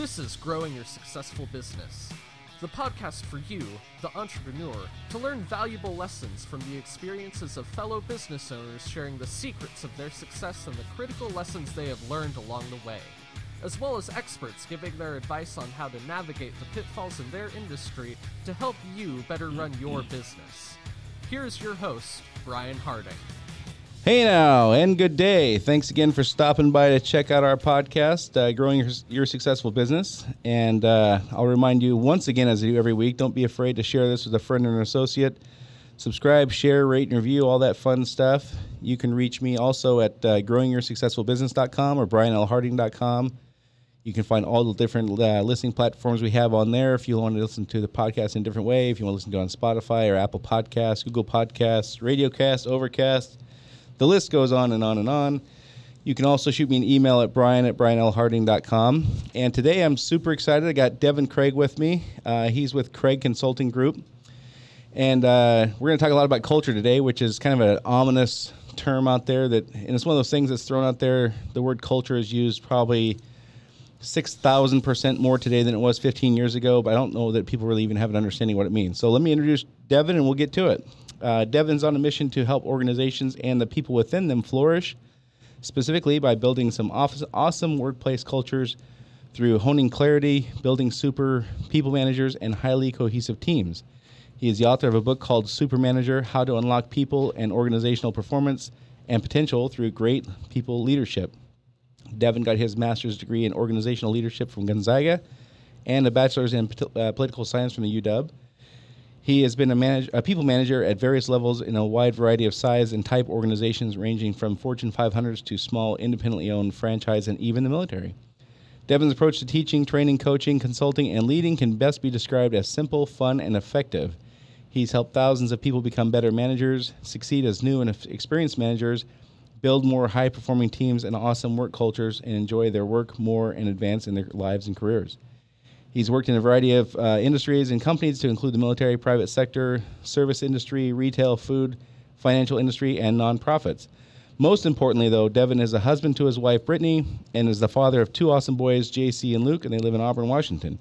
This is Growing Your Successful Business, the podcast for you, the entrepreneur, to learn valuable lessons from the experiences of fellow business owners sharing the secrets of their success and the critical lessons they have learned along the way, as well as experts giving their advice on how to navigate the pitfalls in their industry to help you better run your business. Here's your host, Brian Harding. Hey now, and good day. Thanks again for stopping by to check out our podcast, uh, Growing Your, Your, Successful Business. And uh, I'll remind you once again, as I do every week, don't be afraid to share this with a friend or an associate. Subscribe, share, rate, and review, all that fun stuff. You can reach me also at uh, growingyoursuccessfulbusiness.com or brianlharding.com. You can find all the different uh, listening platforms we have on there if you want to listen to the podcast in a different way. If you want to listen to it on Spotify or Apple Podcasts, Google Podcasts, Radiocast, Overcast the list goes on and on and on. You can also shoot me an email at brian at brianlharding.com. And today I'm super excited. I got Devin Craig with me. Uh, he's with Craig Consulting Group. And uh, we're going to talk a lot about culture today, which is kind of an ominous term out there that, and it's one of those things that's thrown out there. The word culture is used probably 6,000% more today than it was 15 years ago, but I don't know that people really even have an understanding what it means. So let me introduce Devin and we'll get to it. Uh, Devin's on a mission to help organizations and the people within them flourish, specifically by building some office, awesome workplace cultures through honing clarity, building super people managers, and highly cohesive teams. He is the author of a book called Super Manager How to Unlock People and Organizational Performance and Potential Through Great People Leadership. Devin got his master's degree in organizational leadership from Gonzaga and a bachelor's in uh, political science from the UW. He has been a, manage, a people manager at various levels in a wide variety of size and type organizations, ranging from Fortune 500s to small, independently owned franchise and even the military. Devin's approach to teaching, training, coaching, consulting, and leading can best be described as simple, fun, and effective. He's helped thousands of people become better managers, succeed as new and experienced managers, build more high performing teams and awesome work cultures, and enjoy their work more and advance in their lives and careers. He's worked in a variety of uh, industries and companies to include the military, private sector, service industry, retail, food, financial industry, and nonprofits. Most importantly, though, Devin is a husband to his wife, Brittany, and is the father of two awesome boys, JC and Luke, and they live in Auburn, Washington.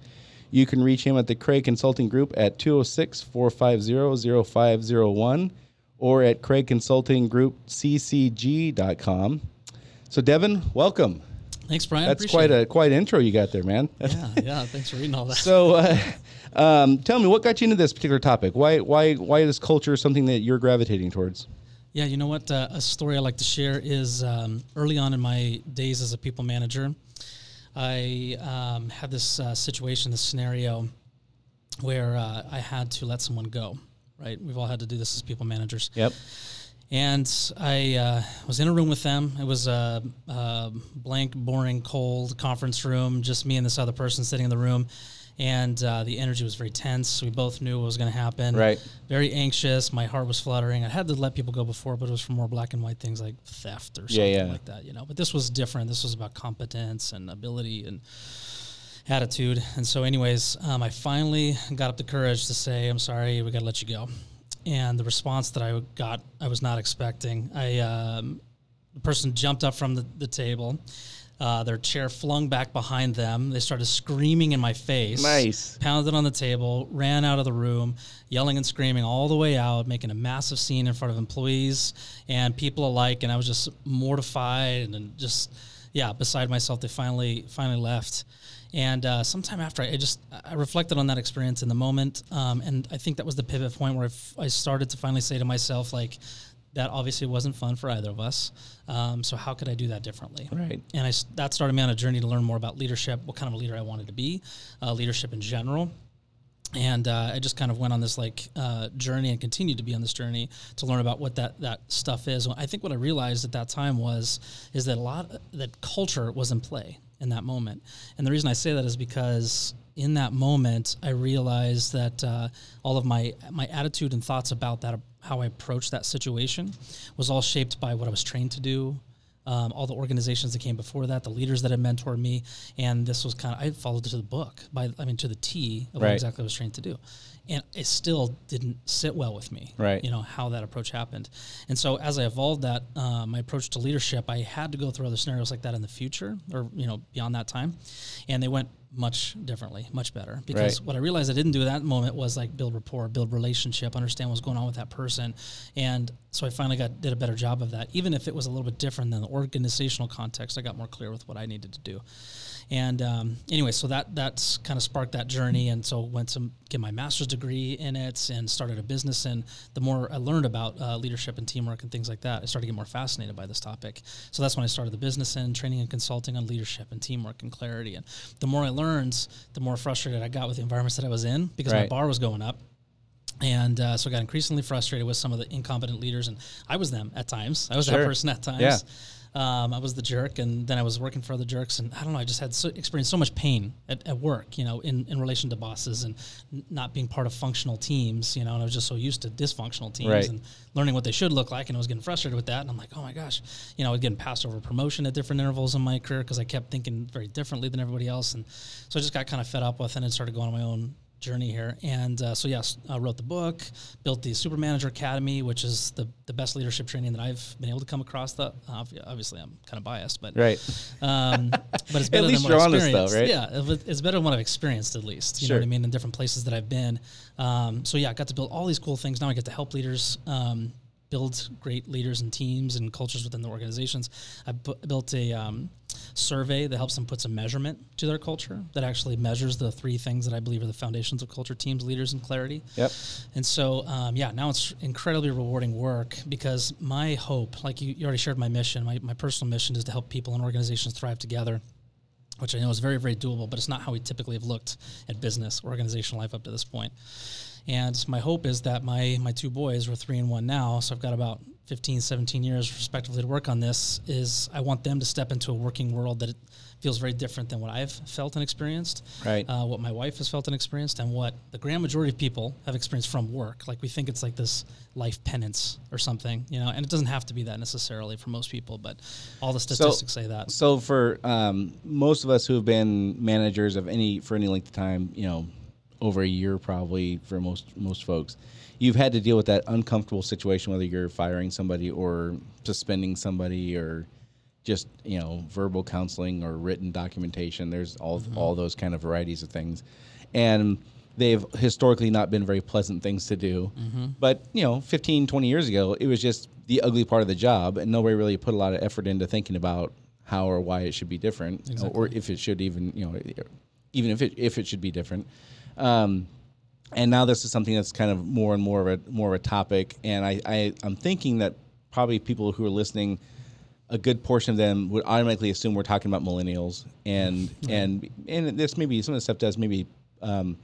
You can reach him at the Craig Consulting Group at 206 450 0501 or at craigconsultinggroupccg.com. So, Devin, welcome. Thanks, Brian. That's quite a quite intro you got there, man. yeah, yeah. Thanks for reading all that. So, uh, um, tell me, what got you into this particular topic? Why why why is culture something that you're gravitating towards? Yeah, you know what? Uh, a story I like to share is um, early on in my days as a people manager, I um, had this uh, situation, this scenario, where uh, I had to let someone go. Right, we've all had to do this as people managers. Yep and I uh, was in a room with them. It was a, a, blank, boring, cold conference room, just me and this other person sitting in the room. And uh, the energy was very tense. We both knew what was going to happen. Right. Very anxious. My heart was fluttering. I had to let people go before, but it was for more black and white things like theft or something yeah, yeah. like that. You know. But this was different. This was about competence and ability and attitude. And so, anyways, um, I finally got up the courage to say, "I'm sorry. We got to let you go." And the response that I got, I was not expecting. I um, the person jumped up from the, the table. Uh, their chair flung back behind them. They started screaming in my face. Nice. Pounded on the table, ran out of the room, yelling and screaming all the way out, making a massive scene in front of employees and people alike. And I was just mortified and just, yeah, beside myself. They finally, finally left. And uh, sometime after, I just I reflected on that experience in the moment, um, and I think that was the pivot point where I, f- I started to finally say to myself, like, that obviously wasn't fun for either of us. Um, so how could I do that differently? Right. And I that started me on a journey to learn more about leadership, what kind of a leader I wanted to be, uh, leadership in general. And uh, I just kind of went on this like uh, journey and continued to be on this journey to learn about what that that stuff is. I think what I realized at that time was is that a lot that culture was in play in that moment. And the reason I say that is because in that moment, I realized that uh, all of my my attitude and thoughts about that, how I approached that situation, was all shaped by what I was trained to do. Um, all the organizations that came before that, the leaders that had mentored me, and this was kind of I followed to the book by I mean to the T of right. what exactly I was trained to do and it still didn't sit well with me. Right. You know how that approach happened, and so as I evolved that uh, my approach to leadership, I had to go through other scenarios like that in the future, or you know beyond that time, and they went much differently, much better. Because right. what I realized I didn't do at that moment was like build rapport, build relationship, understand what's going on with that person, and so I finally got did a better job of that. Even if it was a little bit different than the organizational context, I got more clear with what I needed to do. And um, anyway, so that that's kind of sparked that journey, and so went to get my master's degree in it, and started a business. And the more I learned about uh, leadership and teamwork and things like that, I started to get more fascinated by this topic. So that's when I started the business and training and consulting on leadership and teamwork and clarity. And the more I learned, the more frustrated I got with the environments that I was in because right. my bar was going up and uh, so I got increasingly frustrated with some of the incompetent leaders, and I was them at times. I was sure. that person at times. Yeah. Um, I was the jerk, and then I was working for other jerks, and I don't know. I just had so, experienced so much pain at, at work, you know, in, in relation to bosses and n- not being part of functional teams, you know. And I was just so used to dysfunctional teams right. and learning what they should look like, and I was getting frustrated with that. And I'm like, oh my gosh, you know, I was getting passed over promotion at different intervals in my career because I kept thinking very differently than everybody else, and so I just got kind of fed up with it and started going on my own journey here. And uh, so, yes, I wrote the book, built the Super Manager Academy, which is the, the best leadership training that I've been able to come across. The obviously, I'm kind of biased, but right. Um, but it's better at least than what I've honest, though, right? Yeah, it's better than what I've experienced, at least. You sure. know what I mean? In different places that I've been. Um, so yeah, I got to build all these cool things. Now I get to help leaders. Um, build great leaders and teams and cultures within the organizations. I bu- built a um, survey that helps them put some measurement to their culture that actually measures the three things that I believe are the foundations of culture: teams, leaders, and clarity. Yep. And so, um, yeah, now it's incredibly rewarding work because my hope, like you, you already shared my mission, my, my personal mission is to help people and organizations thrive together which I know is very, very doable, but it's not how we typically have looked at business, organizational life up to this point. And my hope is that my my two boys are three and one now, so I've got about 15, 17 years respectively to work on this. Is I want them to step into a working world that feels very different than what I've felt and experienced, right? Uh, what my wife has felt and experienced, and what the grand majority of people have experienced from work. Like we think it's like this life penance or something, you know, and it doesn't have to be that necessarily for most people, but all the statistics so, say that. So for um, most of us who have been managers of any for any length of time, you know, over a year probably for most most folks. You've had to deal with that uncomfortable situation, whether you're firing somebody or suspending somebody or just you know verbal counseling or written documentation. There's all mm-hmm. all those kind of varieties of things, and they've historically not been very pleasant things to do. Mm-hmm. But you know, 15, 20 years ago, it was just the ugly part of the job, and nobody really put a lot of effort into thinking about how or why it should be different, exactly. or if it should even you know, even if it if it should be different. Um, and now this is something that's kind of more and more of a more of a topic. And I, I I'm thinking that probably people who are listening, a good portion of them would automatically assume we're talking about millennials, and and and this maybe some of the stuff does maybe um,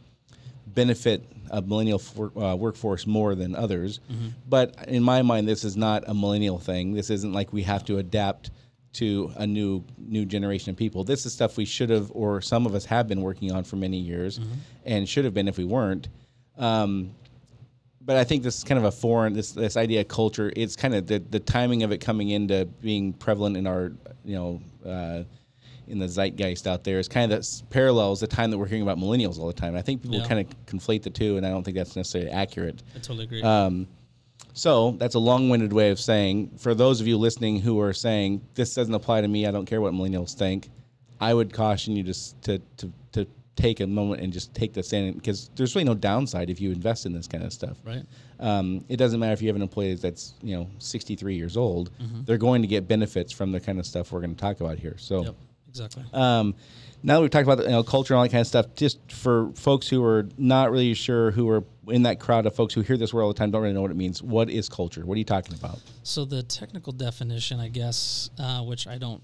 benefit a millennial for, uh, workforce more than others. Mm-hmm. But in my mind, this is not a millennial thing. This isn't like we have to adapt to a new new generation of people. This is stuff we should have, or some of us have been working on for many years, mm-hmm. and should have been if we weren't. Um, but I think this is kind of a foreign this this idea of culture. It's kind of the the timing of it coming into being prevalent in our you know. Uh, in the zeitgeist out there is kind of that parallels the time that we're hearing about millennials all the time. I think people yeah. kind of conflate the two, and I don't think that's necessarily accurate. I totally agree. Um, so that's a long-winded way of saying, for those of you listening who are saying this doesn't apply to me, I don't care what millennials think. I would caution you just to to to take a moment and just take the stand because there's really no downside if you invest in this kind of stuff. Right. Um, it doesn't matter if you have an employee that's you know 63 years old; mm-hmm. they're going to get benefits from the kind of stuff we're going to talk about here. So. Yep, exactly. Um, now that we've talked about you know, culture and all that kind of stuff, just for folks who are not really sure, who are in that crowd of folks who hear this word all the time, don't really know what it means. What is culture? What are you talking about? So the technical definition, I guess, uh, which I don't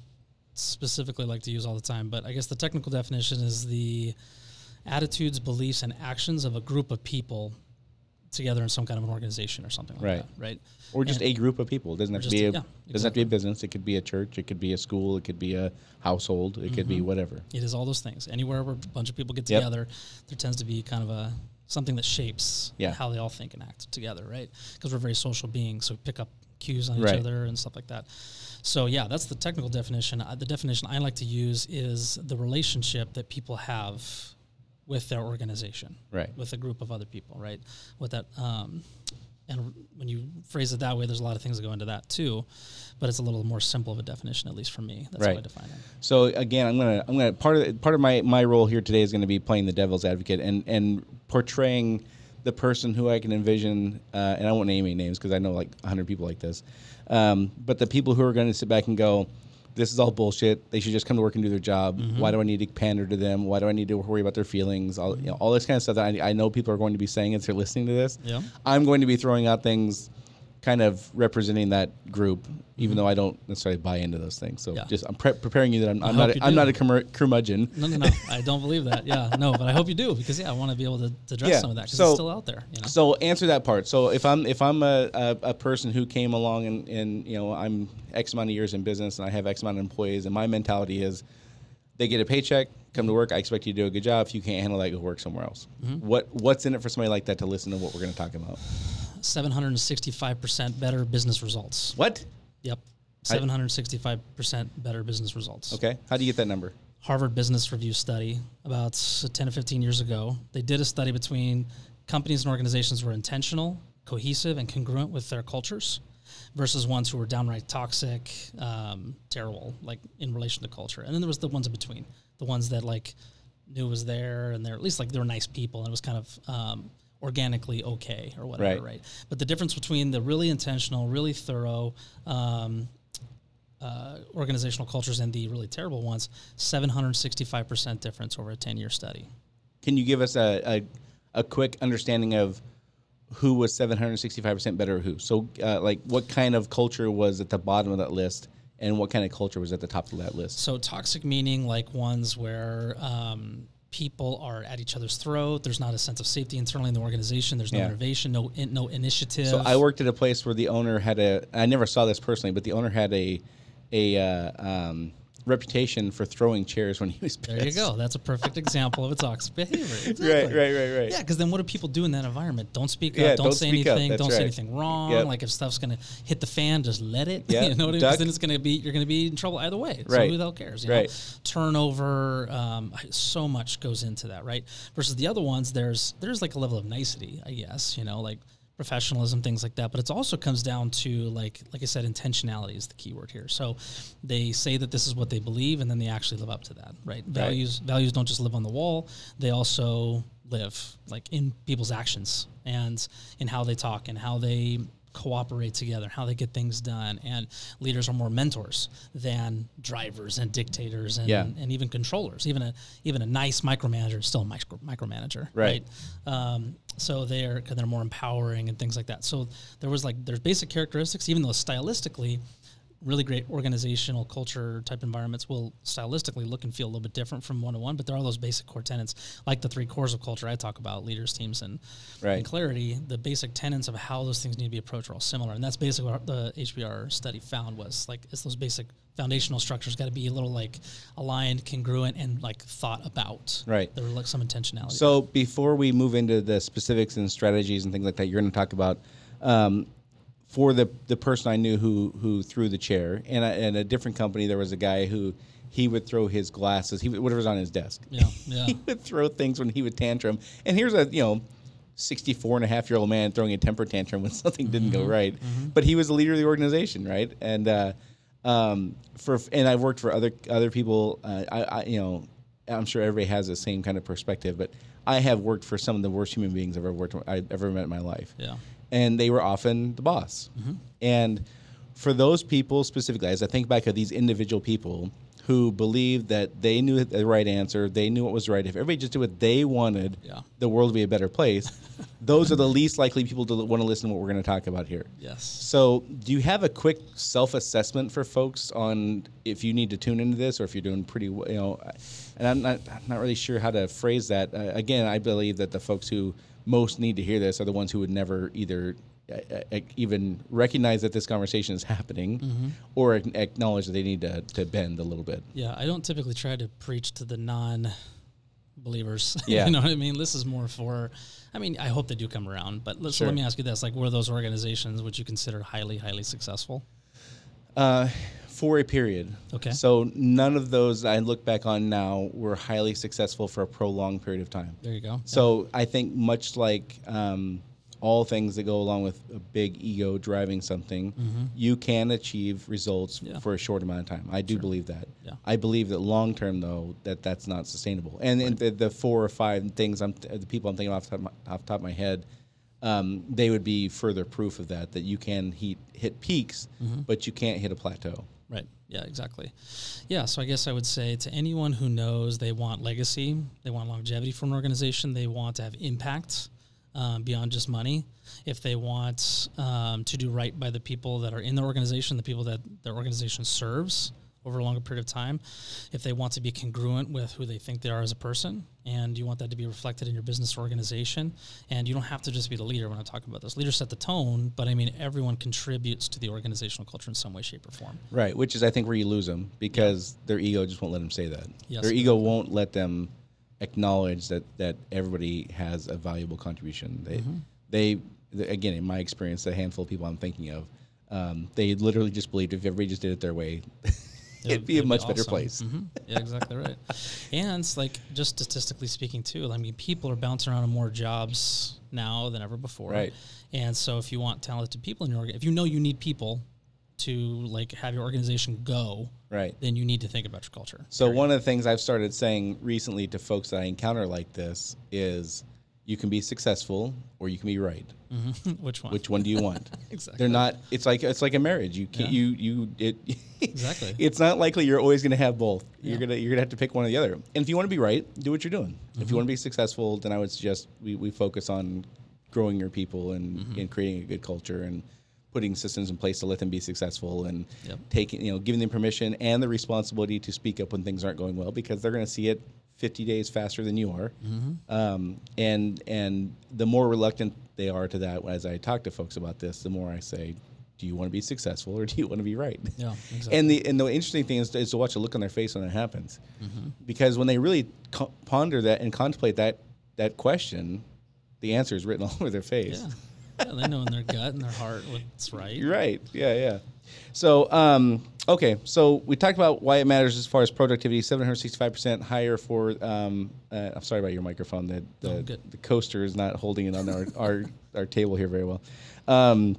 specifically like to use all the time, but I guess the technical definition is the attitudes, beliefs, and actions of a group of people together in some kind of an organization or something like right. that, right? Or just and a group of people. It doesn't have to be a, yeah, exactly. doesn't have to be a business. It could be a church. It could be a school. It could be a household. It mm-hmm. could be mm-hmm. whatever. It is all those things. Anywhere where a bunch of people get together, yep. there tends to be kind of a something that shapes yeah. how they all think and act together, right? Because we're very social beings, so we pick up cues on right. each other and stuff like that. So yeah, that's the technical definition. Uh, the definition I like to use is the relationship that people have with their organization, right? With a group of other people, right? With that, um, and when you phrase it that way, there's a lot of things that go into that too, but it's a little more simple of a definition, at least for me. That's how I define it. So again, I'm gonna I'm gonna part of part of my my role here today is going to be playing the devil's advocate and and portraying the person who I can envision, uh, and I won't name any names because I know like 100 people like this, um, but the people who are going to sit back and go, "This is all bullshit. They should just come to work and do their job. Mm-hmm. Why do I need to pander to them? Why do I need to worry about their feelings? All you know, all this kind of stuff that I, I know people are going to be saying as they're listening to this. Yeah. I'm going to be throwing out things." Kind of representing that group, even though I don't necessarily buy into those things. So Yeah. just I'm pre- preparing you that I'm, I'm not a, I'm not a curmud- curmudgeon. No, no, no. I don't believe that. Yeah, no, but I hope you do because yeah, I want to be able to, to address Yeah, some of that because so- it's still out there. You know? So answer that part. So if I'm if I'm a, a, a person who came along and, and you know I'm X amount of years in business and I have X amount of employees and my mentality is they get a paycheck, come to work. I expect you to do a good job. If you can't handle that, go work somewhere else. Mm-hmm. What what's in it for somebody like that to listen to what we're going to talk about? 765% better business results. What? Yep. 765% better business results. Okay. How do you get that number? Harvard Business Review study about 10 to 15 years ago. They did a study between companies and organizations were intentional, cohesive, and congruent with their cultures versus ones who were downright toxic, um, terrible, like in relation to culture. And then there was the ones in between, the ones that like knew was there and they're at least like they were nice people and it was kind of um, organically okay or whatever, Right. right? But the difference between the really intentional, really thorough, um, uh, organizational cultures and the really terrible ones, 765% difference over a 10 year study. Can you give us a, a, a quick understanding of who was 765% better or who? So, uh, like, what kind of culture was at the bottom of that list and what kind of culture was at the top of that list? So, toxic meaning like ones where um, people are at each other's throat. There's not a sense of safety internally in the organization. There's no Yeah. innovation, no in, no initiative. So, I worked at a place where the owner had a, I never saw this personally, but the owner had a, a uh, um, reputation for throwing chairs when he was pissed. There you go. That's a perfect example of a toxic behavior. Right, Exactly. right, right, right. Yeah, because then what do people do in that environment? Don't speak Yeah, up. Don't, don't say anything. Don't say anything wrong. Yep. Like if stuff's gonna hit the fan, just let it. Yeah, you know what I mean? then it's gonna be you're gonna be in trouble either way. So Right. who the hell cares? You Right. Know? Turnover. Um, so much goes into that, right? Versus the other ones, there's there's like a level of nicety, I guess. You know, like professionalism, things like that. But it also comes down to like like I said, intentionality is the key word here. So they say that this is what they believe, and then they actually live up to that, right? Values values don't just live on the wall; they also live like in people's actions and in how they talk and how they cooperate together, how they get things done. And leaders are more mentors than drivers and dictators and, Yeah. and even controllers. Even a even a nice micromanager is still a micro, micromanager, Right. right? Um, so they're they're more empowering and things like that. So there was like there's basic characteristics, even though stylistically, really great organizational culture type environments will stylistically look and feel a little bit different from one to one. But there are those basic core tenets, like the three cores of culture I talk about: leaders, teams, and, Right. and clarity. The basic tenets of how those things need to be approached are all similar, and that's basically what the HBR study found was like it's those basic foundational structures got to be a little like aligned, congruent, and like thought about. Right. There were like some intentionality. So before we move into the specifics and strategies and things like that, you're going to talk about um, for the the person I knew who who threw the chair, and a, and a different company, there was a guy who he would throw his glasses, he would- whatever's on his desk. Yeah, yeah. he would throw things when he would tantrum. And here's a you know. 64 and a half year old man throwing a temper tantrum when something didn't Mm-hmm. go right, but he was the leader of the organization, right? And uh, um, for and I've worked for other other people. Uh, I, I you know I'm sure everybody has the same kind of perspective, but I have worked for some of the worst human beings I've ever worked I've ever met in my life. Yeah. And they were often the boss. Mm-hmm. And for those people specifically, as I think back of these individual people who believed that they knew the right answer, they knew what was right. If everybody just did what they wanted, Yeah. the world would be a better place. those are the least likely people to want to listen to what we're going to talk about here. Yes. So, do you have a quick self-assessment for folks on if you need to tune into this or if you're doing pretty well? You know, and I'm not I'm not really sure how to phrase that. Uh, again, I believe that the folks who most need to hear this are the ones who would never either uh, uh, even recognize that this conversation is happening Mm-hmm. or acknowledge that they need to, to bend a little bit. Yeah, I don't typically try to preach to the non believers. Yeah. you know what I mean? This is more for I mean, I hope they do come around, but let's, Sure. let me ask you this, like were those organizations would you consider highly highly successful? Uh, for a period. Okay. So none of those I look back on now were highly successful for a prolonged period of time. There you go. So I think much like um, all things that go along with a big ego driving something, you can achieve results Mm-hmm. Yeah. for a short amount of time. I do believe that. Yeah. I believe that long term though that that's not sustainable. And, and the, the four or five things I'm the people I'm thinking off the top of my, off the top of my head, um, they would be further proof of that. That you can heat, hit peaks, Mm-hmm. but you can't hit a plateau. Yeah, exactly. Yeah, so I guess I would say to anyone who knows they want legacy, they want longevity for an organization, they want to have impact um, beyond just money. If they want um, to do right by the people that are in the organization, the people that their organization serves over a longer period of time, if they want to be congruent with who they think they are as a person, and you want that to be reflected in your business organization, and you don't have to just be the leader when I talk about this. Leaders set the tone, but I mean everyone contributes to the organizational culture in some way, shape, or form. Right, which is I think where you lose them because their ego just won't let them say that. Yes, their ego won't let them acknowledge that that everybody has a valuable contribution. They, Mm-hmm. they, the, again, in my experience, the handful of people I'm thinking of, um, they literally just believed if everybody just did it their way, it'd be a much better awesome. place. Mhm. Yeah, exactly right. And it's like just statistically speaking too. I mean, people are bouncing around in more jobs now than ever before. Right. And so, if you want talented people in your org, if you know you need people to like have your organization go, Right. then you need to think about your culture. So one of the things I've started saying recently to folks that I encounter like this is, you can be successful or you can be right. Which one? Which one do you want? Exactly. They're not. It's like it's like a marriage. You can't. Yeah. You you it. Exactly. It's not likely you're always going to have both. You're gonna you're gonna have to pick one or the other. And if you want to be right, do what you're doing. If Mm-hmm. you want to be successful, then I would suggest we, we focus on growing your people and, Mm-hmm. and creating a good culture and putting systems in place to let them be successful and Yep. taking you know giving them permission and the responsibility to speak up when things aren't going well because they're going to see it 50 days faster than you are. Mm-hmm. Um, and and the more reluctant they are to that, as I talk to folks about this, the more I say, do you want to be successful or do you want to be right? Yeah, exactly. And the and the interesting thing is, is to watch the look on their face when that happens, Mm-hmm. because when they really co- ponder that and contemplate that that question, the answer is written all over their face. yeah. Yeah, they know in their gut and their heart what's right. You're right. Yeah, yeah. So, um, okay. So we talked about why it matters as far as productivity. Seven hundred sixty-five percent higher for. Um, uh, I'm sorry about your microphone. The the, Oh, the coaster is not holding it on our our, our table here very well. Um,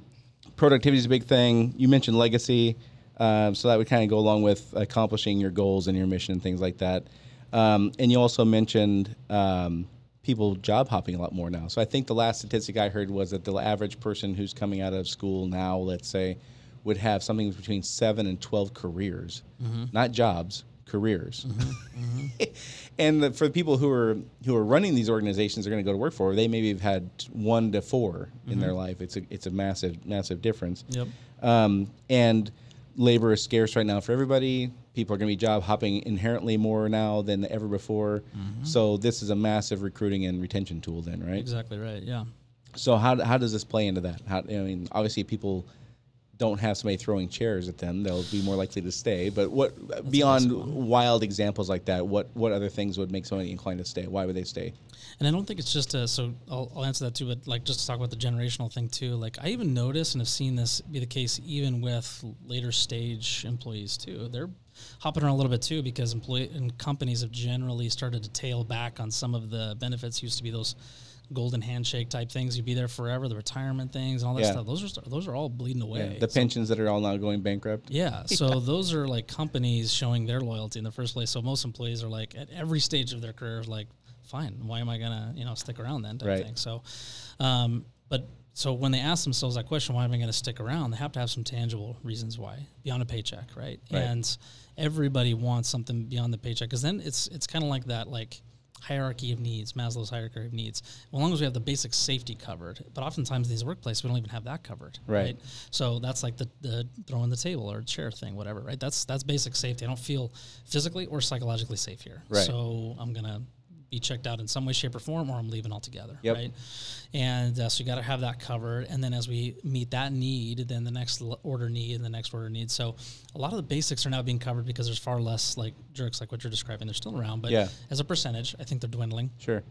productivity is a big thing. You mentioned legacy, um, so that would kind of go along with accomplishing your goals and your mission and things like that. Um, and you also mentioned um, people job hopping a lot more now. So I think the last statistic I heard was that the average person who's coming out of school now, let's say, would have something between seven and twelve careers, mm-hmm. not jobs, careers. Mm-hmm. Mm-hmm. and the, for the people who are who are running these organizations, they're going to go to work for. They maybe have had one to 4 in their life. It's a it's a massive massive difference. Yep. Um, and labor is scarce right now for everybody. People are going to be job hopping inherently more now than ever before. Mm-hmm. So this is a massive recruiting and retention tool, then, right? Exactly right. Yeah. So how, how does this play into that? How, I mean, obviously, people don't have somebody throwing chairs at them, they'll be more likely to stay. But what beyond wild examples like that? What what other things would make somebody inclined to stay? Why would they stay? And I don't think it's just a, so I'll, I'll answer that too, but like just to talk about the generational thing too. Like I even notice and have seen this be the case even with later stage employees too. They're hopping around a little bit too because employee and companies have generally started to tail back on some of the benefits. Used to be those golden handshake type things. You'd be there forever. The retirement things and all that Yeah. stuff. Those are those are all bleeding away. The So- pensions that are all now going bankrupt. yeah. So those are like companies showing their loyalty in the first place. So most employees are like at every stage of their career, like, fine, why am I gonna you know stick around then? Type Right. thing. So, um, but so when they ask themselves that question, why am I going to stick around? They have to have some tangible reasons why beyond a paycheck, right? Right. And everybody wants something beyond the paycheck because then it's it's kind of like that like hierarchy of needs, Maslow's hierarchy of needs. Well, as long as we have the basic safety covered, but oftentimes in these workplaces we don't even have that covered, Right. So that's like the, the throwing the table or chair thing, whatever, right? That's that's basic safety. I don't feel physically or psychologically safe here, Right. so I'm gonna be checked out in some way, shape, or form, or I'm leaving altogether, Yep. right? And uh, so you got to have that covered. And then as we meet that need, then the next order need and the next order need. So a lot of the basics are now being covered because there's far less like jerks like what you're describing. They're still around, but Yeah. as a percentage, I think they're dwindling Sure.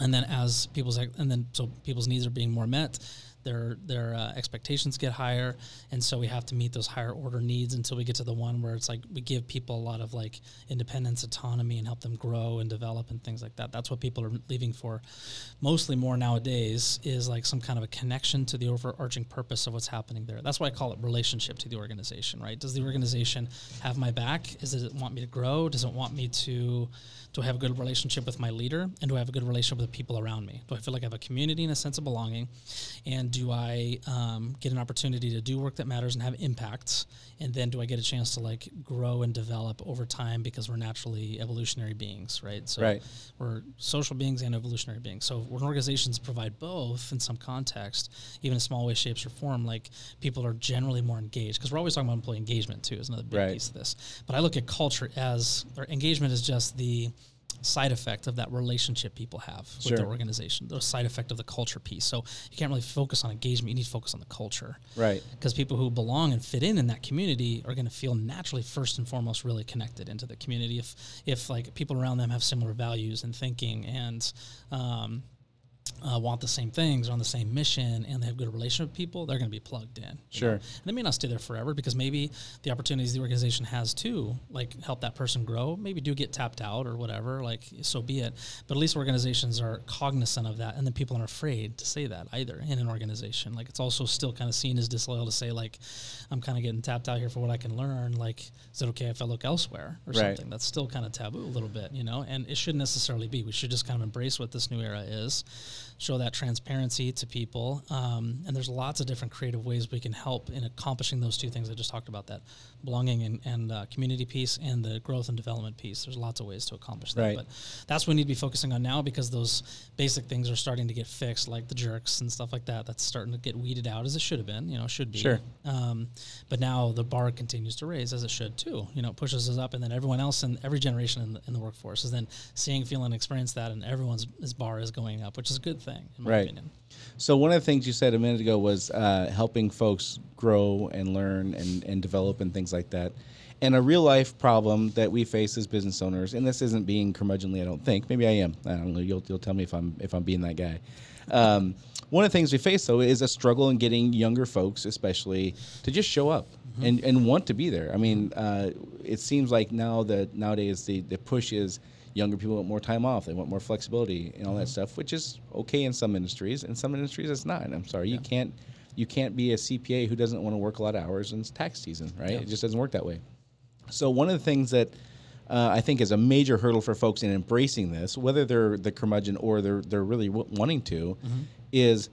and then as people's and then so people's needs are being more met their their uh, expectations get higher, and so we have to meet those higher order needs until we get to the one where it's like we give people a lot of like independence, autonomy, and help them grow and develop and things like that. That's what people are leaving for, mostly more nowadays is like some kind of a connection to the overarching purpose of what's happening there. That's why I call it relationship to the organization. Right? Does the organization have my back? Does it want me to grow? Does it want me to do I have a good relationship with my leader? And do I have a good relationship with the people around me? Do I feel like I have a community and a sense of belonging? And do I um, get an opportunity to do work that matters and have impacts? And then do I get a chance to like grow and develop over time because we're naturally evolutionary beings, right? So Right. we're social beings and evolutionary beings. So when organizations provide both in some context, even in small ways, shapes, or form, like people are generally more engaged because we're always talking about employee engagement too is another big Right. piece of this. But I look at culture as or engagement is just the side effect of that relationship people have with Sure. their organization, the side effect of the culture piece. So you can't really focus on engagement; you need to focus on the culture Right. because people who belong and fit in in that community are going to feel naturally first and foremost really connected into the community if if like people around them have similar values and thinking and um, uh, want the same things, are on the same mission, and they have good relationship with people, they're going to be plugged in. Sure. know? And they may not stay there forever because maybe the opportunities the organization has to like help that person grow, maybe do get tapped out or whatever, like so be it. But at least organizations are cognizant of that, and then people aren't afraid to say that either in an organization. Like it's also still kind of seen as disloyal to say like, I'm kind of getting tapped out here for what I can learn. Like, is it okay if I look elsewhere or Right. something? That's still kind of taboo a little bit, you know. And it shouldn't necessarily be. We should just kind of embrace what this new era is, show that transparency to people. Um, and there's lots of different creative ways we can help in accomplishing those two things I just talked about that belonging and, and uh, community piece and the growth and development piece. There's lots of ways to accomplish that. Right. But that's what we need to be focusing on now because those basic things are starting to get fixed, like the jerks and stuff like that. That's starting to get weeded out as it should have been, you know, should be. Sure. Um, but now the bar continues to raise as it should too. You know, it pushes us up, and then everyone else in every generation in the, in the workforce is then seeing, feeling, experience that, and everyone's his bar is going up, which is a good thing in my Right. opinion. So one of the things you said a minute ago was uh, helping folks grow and learn and, and develop and things like that. And a real life problem that we face as business owners, and this isn't being curmudgeonly, I don't think. Maybe I am. I don't know. You'll, you'll tell me if I'm if I'm being that guy. Um, one of the things we face though is a struggle in getting younger folks, especially, to just show up and, and want to be there. I mean, uh, it seems like now that nowadays the, the push is younger people want more time off, they want more flexibility and all that stuff, which is okay in some industries. In some industries, it's not. And I'm sorry, you can't you can't be a CPA who doesn't want to work a lot of hours in tax season, right? It just doesn't work that way. So one of the things that uh, I think is a major hurdle for folks in embracing this, whether they're the curmudgeon or they're they're really w- wanting to, is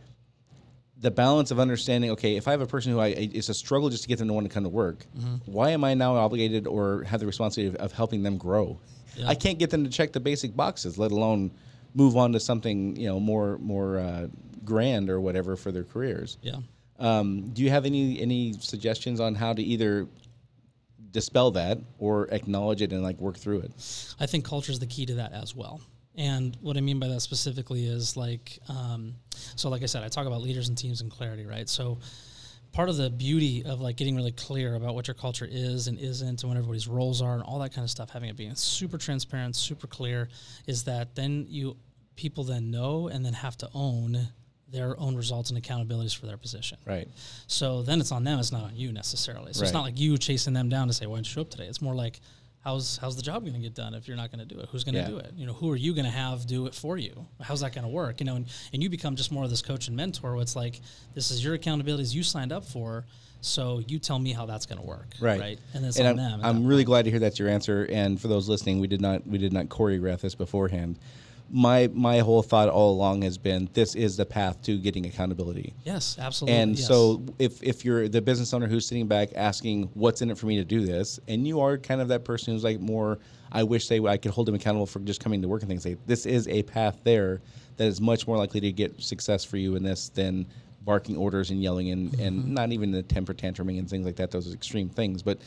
the balance of understanding. Okay, if I have a person who I it's a struggle just to get them to want to come to work, why am I now obligated or have the responsibility of, of helping them grow? Yeah. I can't get them to check the basic boxes, let alone move on to something you know more more uh, grand or whatever for their careers. Yeah. Um, do you have any any suggestions on how to either dispel that or acknowledge it and like work through it? I think culture is the key to that as well. And what I mean by that specifically is like, um, so like I said, I talk about leaders and teams and clarity, right? So part of the beauty of like getting really clear about what your culture is and isn't and what everybody's roles are and all that kind of stuff, having it being super transparent, super clear, is that then you people then know and then have to own their own results and accountabilities for their position. Right. So then it's on them. It's not on you necessarily. So it's not like you chasing them down to say, "Why didn't you show up today?" It's more like, "How's how's the job going to get done if you're not going to do it? Who's going to Yeah. do it? You know, who are you going to have do it for you? How's that going to work? You know, and, and you become just more of this coach and mentor. Where it's like, this is your accountabilities you signed up for. So you tell me how that's going to work. Right. Right. And it's and on I'm, them. I'm really point. glad to hear that's your answer. And for those listening, we did not we did not choreograph this beforehand. My my whole thought all along has been this is the path to getting accountability. Yes, absolutely. And yes. so if if you're the business owner who's sitting back asking what's in it for me to do this, and you are kind of that person who's like more, I wish they I could hold them accountable for just coming to work and things like this is a path there that is much more likely to get success for you in this than barking orders and yelling and, Mm-hmm. and not even the temper tantruming and things like that, those extreme things, but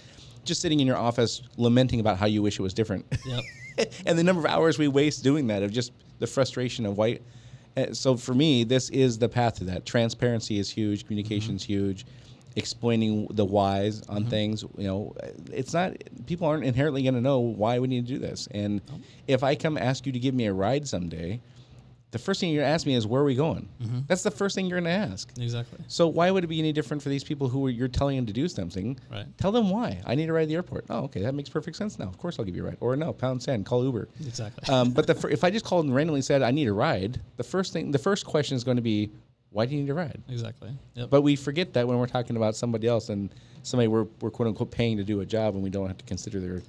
just sitting in your office lamenting about how you wish it was different. Yep. and the number of hours we waste doing that of just the frustration of white. Uh, so for me, this is the path to that. Transparency is huge. Communication's mm-hmm. huge. Explaining the whys on mm-hmm. things. You know, eh, it's not. People aren't inherently going to know why we need to do this. And if I come ask you to give me a ride someday, the first thing you're gonna ask me is where are we going? Mm-hmm. That's the first thing you're gonna ask. Exactly. So why would it be any different for these people who are, you're telling them to do something? Right. Tell them why. I need to ride to the airport. Oh, okay, that makes perfect sense now. Of course I'll give you a ride. Or no, pound sand, call Uber. Exactly. Um, but the, if I just called and randomly said I need a ride, the first thing, the first question is going to be, why do you need a ride? exactly. Yep. But we forget that when we're talking about somebody else and somebody we're, we're quote unquote paying to do a job, and we don't have to consider their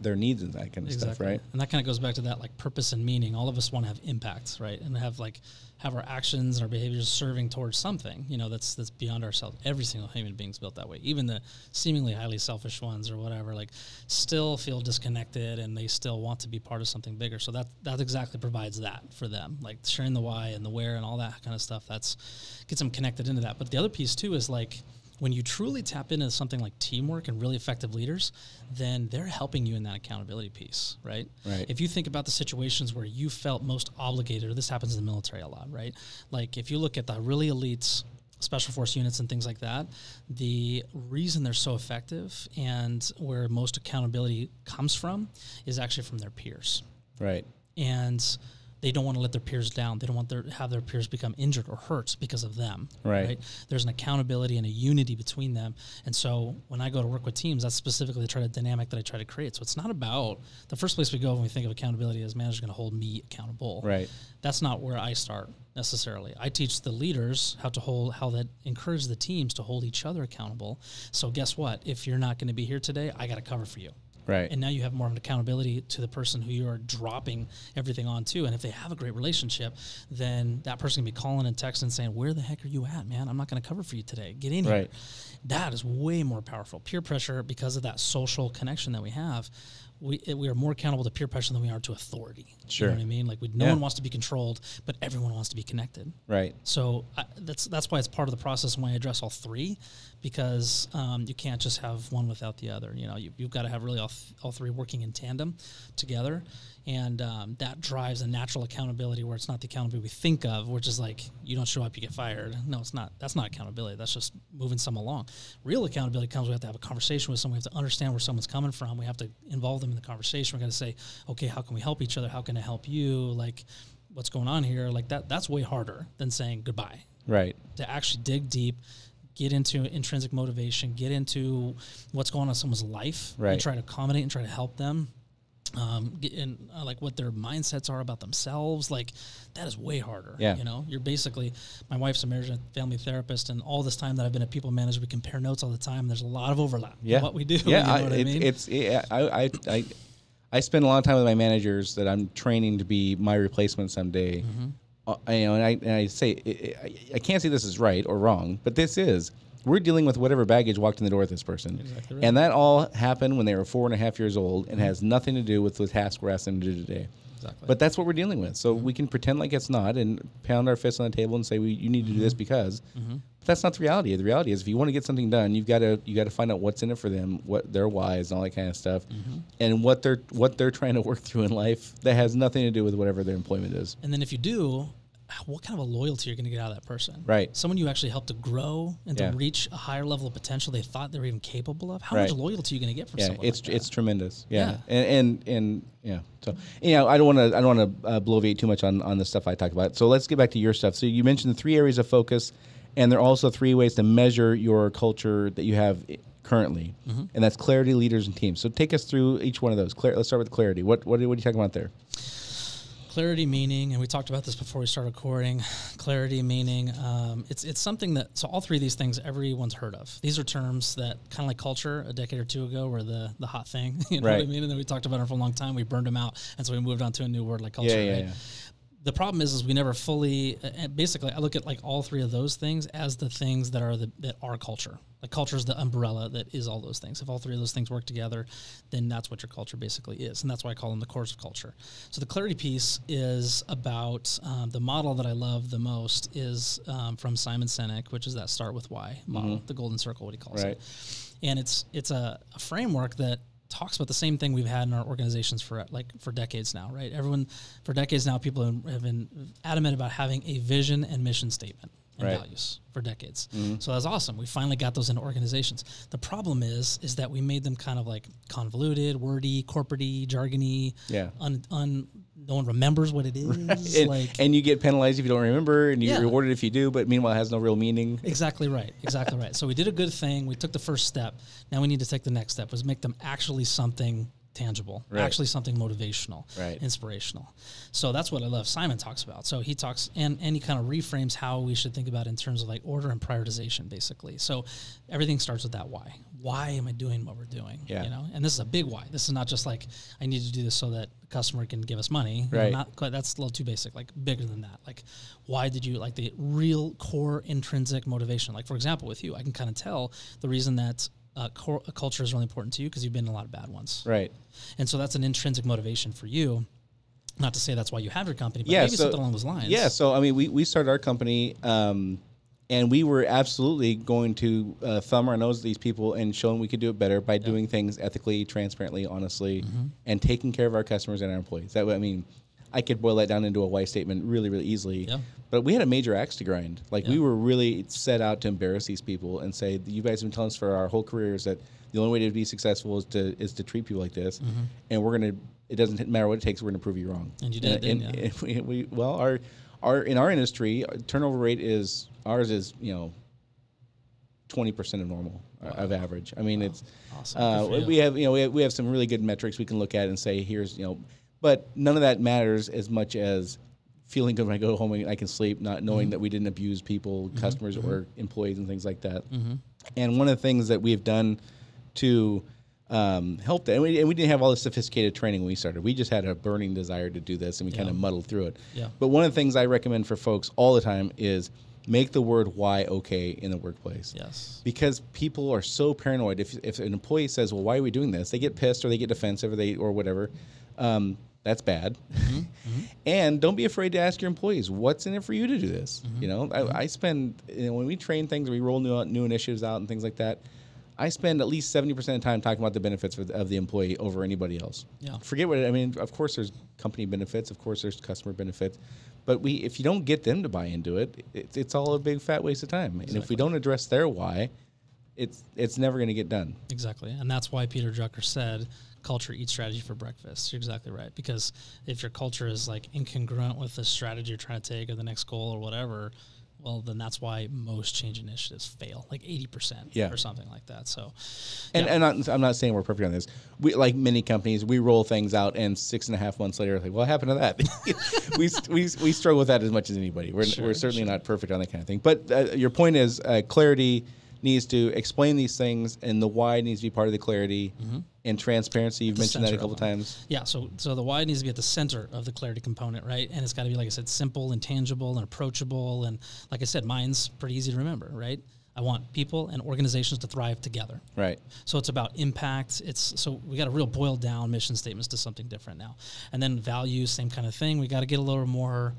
their needs and that kind of stuff, right? And that kind of goes back to that like purpose and meaning. All of us want to have impacts, right? And have like have our actions and our behaviors serving towards something, you know, that's that's beyond ourselves. Every single human being's built that way. Even the seemingly highly selfish ones or whatever, like still feel disconnected and they still want to be part of something bigger. So that that exactly provides that for them. Like sharing the why and the where and all that kind of stuff. That's gets them connected into that. But the other piece too is like when you truly tap into something like teamwork and really effective leaders, then they're helping you in that accountability piece, right? Right. If you think about the situations where you felt most obligated, or this happens in the military a lot, right? Like if you look at the really elites, special force units and things like that, the reason they're so effective and where most accountability comes from is actually from their peers Right. and they don't want to let their peers down. They don't want their have their peers become injured or hurt because of them. Right. There's an accountability and a unity between them. And so when I go to work with teams, that's specifically the try to dynamic that I try to create. So it's not about the first place we go when we think of accountability is manager's going to hold me accountable. Right. That's not where I start necessarily. I teach the leaders how to hold how that encourage the teams to hold each other accountable. So guess what? If you're not going to be here today, I got to cover for you. Right. And now you have more of an accountability to the person who you are dropping everything on to. And if they have a great relationship, then that person can be calling and texting and saying, Where the heck are you at, man? I'm not going to cover for you today. Get in Right. here. That is way more powerful. Peer pressure, because of that social connection that we have, we, we are more accountable to peer pressure than we are to authority. Sure. You know what I mean? Like, we, no Yeah. one wants to be controlled, but everyone wants to be connected. right. So I, that's that's why it's part of the process when I address all three, because um, you can't just have one without the other. You know, you, you've got to have really all, th- all three working in tandem together, and um, that drives a natural accountability where it's not the accountability we think of, which is like you don't show up, you get fired. No, it's not. That's not accountability. That's just moving someone along. Real accountability comes. We have to have a conversation with someone. We have to understand where someone's coming from. We have to involve them in the conversation. We're going to say, okay, how can we help each other? How can I help you? Like what's going on here like that that's way harder than saying goodbye Right. to actually dig deep get into intrinsic motivation get into what's going on in someone's life Right. and try to accommodate and try to help them um, in uh, like what their mindsets are about themselves like that is way harder Yeah. you know you're basically my wife's a marriage and family therapist and all this time that i've been a people manager we compare notes all the time there's a lot of overlap in Yeah. what we do Yeah. you know I, what I mean? it's yeah, I, I I I spend a lot of time with my managers that I'm training to be my replacement someday. Mm-hmm. Uh, you know, and I and I say I, I- I can't say this is right or wrong, but this is. We're dealing with whatever baggage walked in the door with this person, Exactly right. Mm-hmm. and that all happened when they were four and a half years old, and mm-hmm. has nothing to do with the task we're asking them to do today. Exactly. But that's what we're dealing with. So mm-hmm. we can pretend like it's not and pound our fists on the table and say, we, "You need to do this mm-hmm. because." But that's not the reality. The reality is, if you want to get something done, you've got to you got to find out what's in it for them, what their whys, and all that kind of stuff, and what they're what they're trying to work through in life that has nothing to do with whatever their employment is. And then if you do, what kind of a loyalty you're going to get out of that person? Right. Someone you actually helped to grow and Yeah. to reach a higher level of potential they thought they were even capable of. How Right. much loyalty are you going to get from Yeah, someone? it's like it's tremendous. Yeah, Yeah. And, and and yeah. So you know, I don't want to I don't want to uh, bloviate too much on on the stuff I talk about. So let's get back to your stuff. So you mentioned the three areas of focus, and there are also three ways to measure your culture that you have currently, Mm-hmm. and that's clarity, leaders, and teams. So take us through each one of those. Clar- let's start with clarity. What what, what are you talking about there? Clarity meaning, and we talked about this before we started recording. Clarity meaning, um, it's it's something that so all three of these things everyone's heard of. These are terms that kind of like culture a decade or two ago were the the hot thing. You know what I mean? And then we talked about it for a long time. We burned them out, and so we moved on to a new word like culture. Yeah, yeah, right? yeah. the problem is, is we never fully. uh, basically, I look at like all three of those things as the things that are the that are culture. Like culture is the umbrella that is all those things. If all three of those things work together, then that's what your culture basically is, and that's why I call them the cores of culture. So the clarity piece is about um, the model that I love the most is um, from Simon Sinek, which is that start with why model, the golden circle, what he calls Right. it and it's it's a, a framework that talks about the same thing we've had in our organizations for like for decades now, right? Everyone for decades now, people have been adamant about having a vision and mission statement and Right. values for decades. Mm-hmm. So that's awesome. We finally got those into organizations. The problem is is that we made them kind of like convoluted, wordy, corporatey, jargony, Yeah. un, un no one remembers what it is. and, like and you get penalized if you don't remember, and you Yeah. get rewarded if you do. But meanwhile, it has no real meaning. Exactly right. Exactly right. So we did a good thing. We took the first step. Now we need to take the next step. Was make them actually something tangible, Right. actually something motivational, Right. inspirational. So that's what I love. Simon talks about. So he talks and and he kind of reframes how we should think about it in terms of like order and prioritization, basically. So everything starts with that why. Why am I doing what we're doing? Yeah. You know, and this is a big why. This is not just like I need to do this so that the customer can give us money. You know, Right. not quite, that's a little too basic. Like bigger than that. Like why did you like the real core intrinsic motivation? Like for example, with you, I can kind of tell the reason that uh, core, a culture is really important to you because you've been in a lot of bad ones, Right. and so that's an intrinsic motivation for you. Not to say that's why you have your company, but Yeah, maybe so- something along those lines. Yeah, so I mean, we, we started our company, um, and we were absolutely going to uh, thumb our nose at these people and show them we could do it better by doing things ethically, transparently, honestly, Mm-hmm. and taking care of our customers and our employees. That way, I mean, I could boil that down into a why statement really, really easily. Yeah. But we had a major axe to grind. Like we were really set out to embarrass these people and say, "You guys have been telling us for our whole careers that the only way to be successful is to is to treat people like this, and we're gonna. It doesn't matter what it takes. We're gonna prove you wrong." Mm-hmm. And you did, And, didn't ya? and we, we well, our our in our industry, our turnover rate is ours is you know twenty percent of normal uh, of average. I mean, it's Awesome. uh, Good for you. we have you know we have, we have some really good metrics we can look at and say here's you know, but none of that matters as much as feeling good when I go home and I can sleep, not Mm-hmm. knowing that we didn't abuse people, customers or employees and things like that. Mm-hmm. And one of the things that we've done to um, help that, and we, and we didn't have all the sophisticated training when we started. We just had a burning desire to do this, and we kind of muddled through it. Yeah. But one of the things I recommend for folks all the time is make the word "why" okay in the workplace Yes. because people are so paranoid. If, if an employee says, "Well, why are we doing this?" They get pissed or they get defensive or they or whatever. Um, that's bad. Mm-hmm. Mm-hmm. and don't be afraid to ask your employees, "What's in it for you to do this?" Mm-hmm. You know, I, I spend you know, when we train things, we roll new new initiatives out and things like that. I spend at least seventy percent of the time talking about the benefits of the, of the employee over anybody else. Yeah. Forget what I mean. Of course, there's company benefits. Of course, there's customer benefits. But we, if you don't get them to buy into it, it's, it's all a big fat waste of time. And if we don't address their why, it's it's never going to get done. Exactly. And that's why Peter Drucker said culture eats strategy for breakfast. You're exactly right. Because if your culture is like incongruent with the strategy you're trying to take or the next goal or whatever, well, then that's why most change initiatives fail, like 80% Yeah. or something like that. So, And, yeah. and I'm not, I'm not saying we're perfect on this. We like many companies, we roll things out, and six and a half months later, like, what happened to that? we, we we struggle with that as much as anybody. We're, Sure, we're certainly not perfect on that kind of thing. But uh, your point is, uh, clarity needs to explain these things, and the why needs to be part of the clarity, and transparency. You've Mm-hmm. Mentioned that a couple of times. Yeah, so so the why needs to be at the center of the clarity component, right? And it's got to be, like I said, simple and tangible and approachable. And like I said, mine's pretty easy to remember, right? I want people and organizations to thrive together. Right. So it's about impact. It's so we got to real boil down mission statements to something different now, and then values, same kind of thing. We got to get a little more.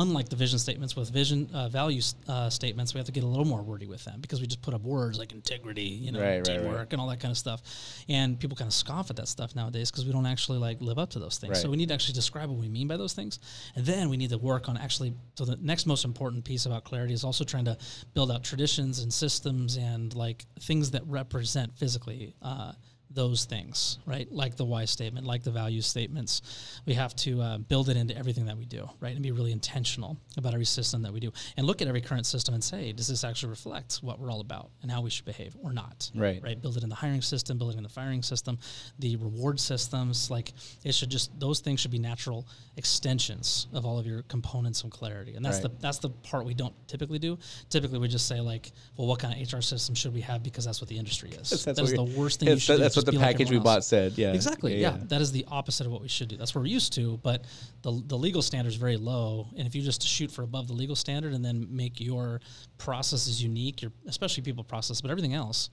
Unlike the vision statements with vision uh, value uh, statements, we have to get a little more wordy with them because we just put up words like integrity, you know, Right, right, teamwork, right. and all that kind of stuff. And people kind of scoff at that stuff nowadays because we don't actually like live up to those things. So we need to actually describe what we mean by those things, and then we need to work on actually. So the next most important piece about clarity is also trying to build out traditions and systems and like things that represent physically. Uh, those things, right? Like the why statement, like the value statements. We have to uh, build it into everything that we do, right? And be really intentional about every system that we do. And look at every current system and say, does this actually reflect what we're all about and how we should behave or not? Right. Right. Build it in the hiring system, build it in the firing system, the reward systems. Like it should just, those things should be natural extensions of all of your components of clarity. And that's Right. the, that's the part we don't typically do. Typically, we just say, like, well, what kind of HR system should we have because that's what the industry is. That's that what is the worst thing you That's, should do. What the be like package we bought said. Yeah. Exactly. Yeah, That is the opposite of what we should do. That's what we're used to, but the, the legal standard is very low. And if you just shoot for above the legal standard and then make your processes unique, your especially people process, but everything else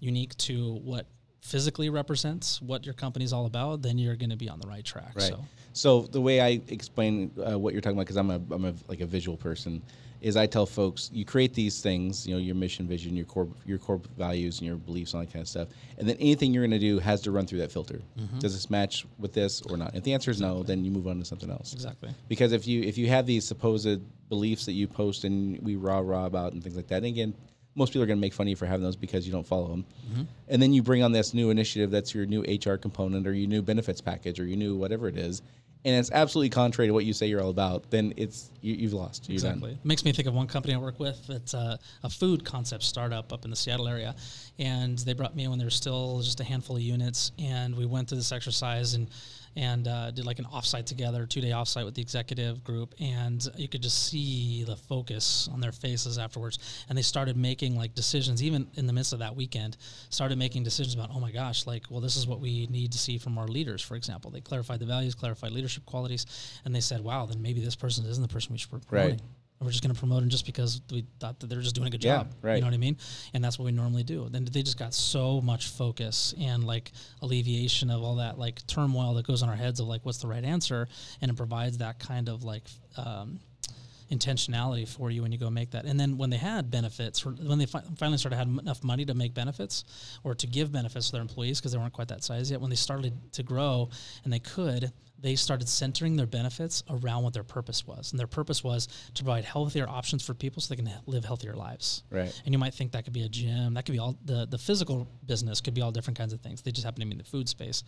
unique to what physically represents what your company's all about, then you're going to be on the right track. Right. So So the way I explain uh, what you're talking about, because I'm a I'm a like a visual person, is I tell folks you create these things, you know, your mission, vision, your core your core values, and your beliefs, and all that kind of stuff, and then anything you're going to do has to run through that filter. Mm-hmm. Does this match with this or not? If the answer is no, then you move on to something else. exactly. Because if you if you have these supposed beliefs that you post and we rah rah about and things like that, and again, most people are going to make fun of you for having those because you don't follow them, and then you bring on this new initiative that's your new HR component or your new benefits package or your new whatever it is, and it's absolutely contrary to what you say you're all about, then it's you, you've lost. You're Exactly. done. It makes me think of one company I work with. It's a, a food concept startup up in the Seattle area, and they brought me in when there was still just a handful of units, and we went through this exercise and and uh, did like an offsite together, two day offsite with the executive group, and you could just see the focus on their faces afterwards, and they started making like decisions, even in the midst of that weekend, started making decisions about, oh my gosh, like, well, this is what we need to see from our leaders, for example. They clarified the values, clarified leadership qualities, and they said, wow, then maybe this person isn't the person we should be promoting. Right. We're just going to promote them just because we thought that they're just doing a good Yeah, job. right. You know what I mean? And that's what we normally do. Then they just got so much focus and like alleviation of all that like turmoil that goes on our heads of like what's the right answer, and it provides that kind of like. Um, intentionality for you when you go make that and then when they had benefits when they fi- finally started had enough money to make benefits or to give benefits to their employees because they weren't quite that size yet when they started to grow and they could they started centering their benefits around what their purpose was. And their purpose was to provide healthier options for people so they can live healthier lives. Right. And you might think that could be a gym, that could be all the, the physical business could be all different kinds of things. They just happen to be in the food space.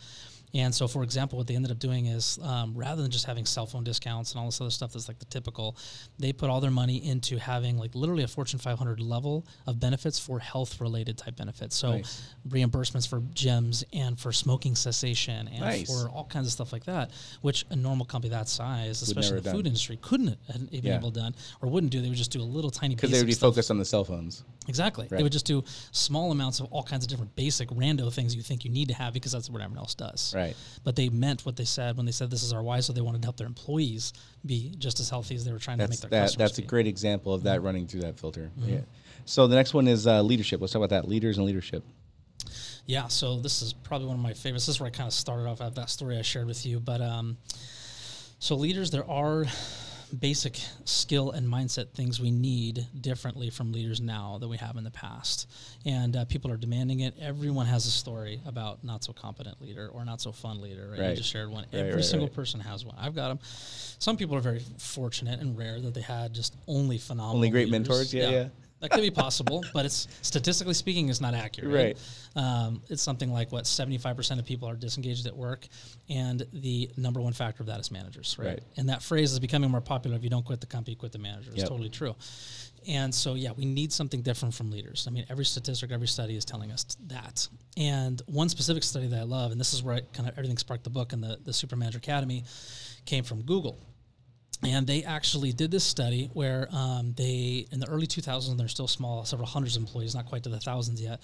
And so, for example, what they ended up doing is um, rather than just having cell phone discounts and all this other stuff that's like the typical, they put all their money into having like literally a Fortune 500 level of benefits for health related type benefits. So, Nice. reimbursements for gyms and for smoking cessation and Nice. for all kinds of stuff like that, which a normal company that size, especially in the have food done. industry, couldn't have been Yeah. able done or wouldn't do. They would just do a little tiny Because they would be stuff. focused on the cell phones. Exactly. Right. They would just do small amounts of all kinds of different basic rando things you think you need to have because that's what everyone else does. Right. But they meant what they said when they said this is our why, so they wanted to help their employees be just as healthy as they were trying to make their that. customers That's a be. Mm-hmm. great example of that running through that filter. Yeah. So the next one is uh, leadership. Let's talk about that. Leaders and leadership. Yeah, so this is probably one of my favorites. This is where I kind of started off at that story I shared with you. But um, so leaders, there are basic skill and mindset things we need differently from leaders now than we have in the past, and uh, people are demanding it. Everyone has a story about not so competent leader or not so fun leader. Right? Right. You just shared one. Right, Every right, single person has one. I've got them. Some people are very fortunate and rare that they had just only phenomenal, Only great leaders. mentors? Yeah, yeah. That could be possible, but it's statistically speaking, it's not accurate. Right. Um, it's something like what seventy-five percent of people are disengaged at work, and the number one factor of that is managers. Right. Right. And that phrase is becoming more popular. If you don't quit the company, quit the manager. It's Yep. totally true. And so, yeah, we need something different from leaders. I mean, every statistic, every study is telling us that. And one specific study that I love, and this is where I kind of everything sparked the book and the the Super Manager Academy, came from Google and they actually did this study where um, they in the early 2000s they're still small several hundreds of employees not quite to the thousands yet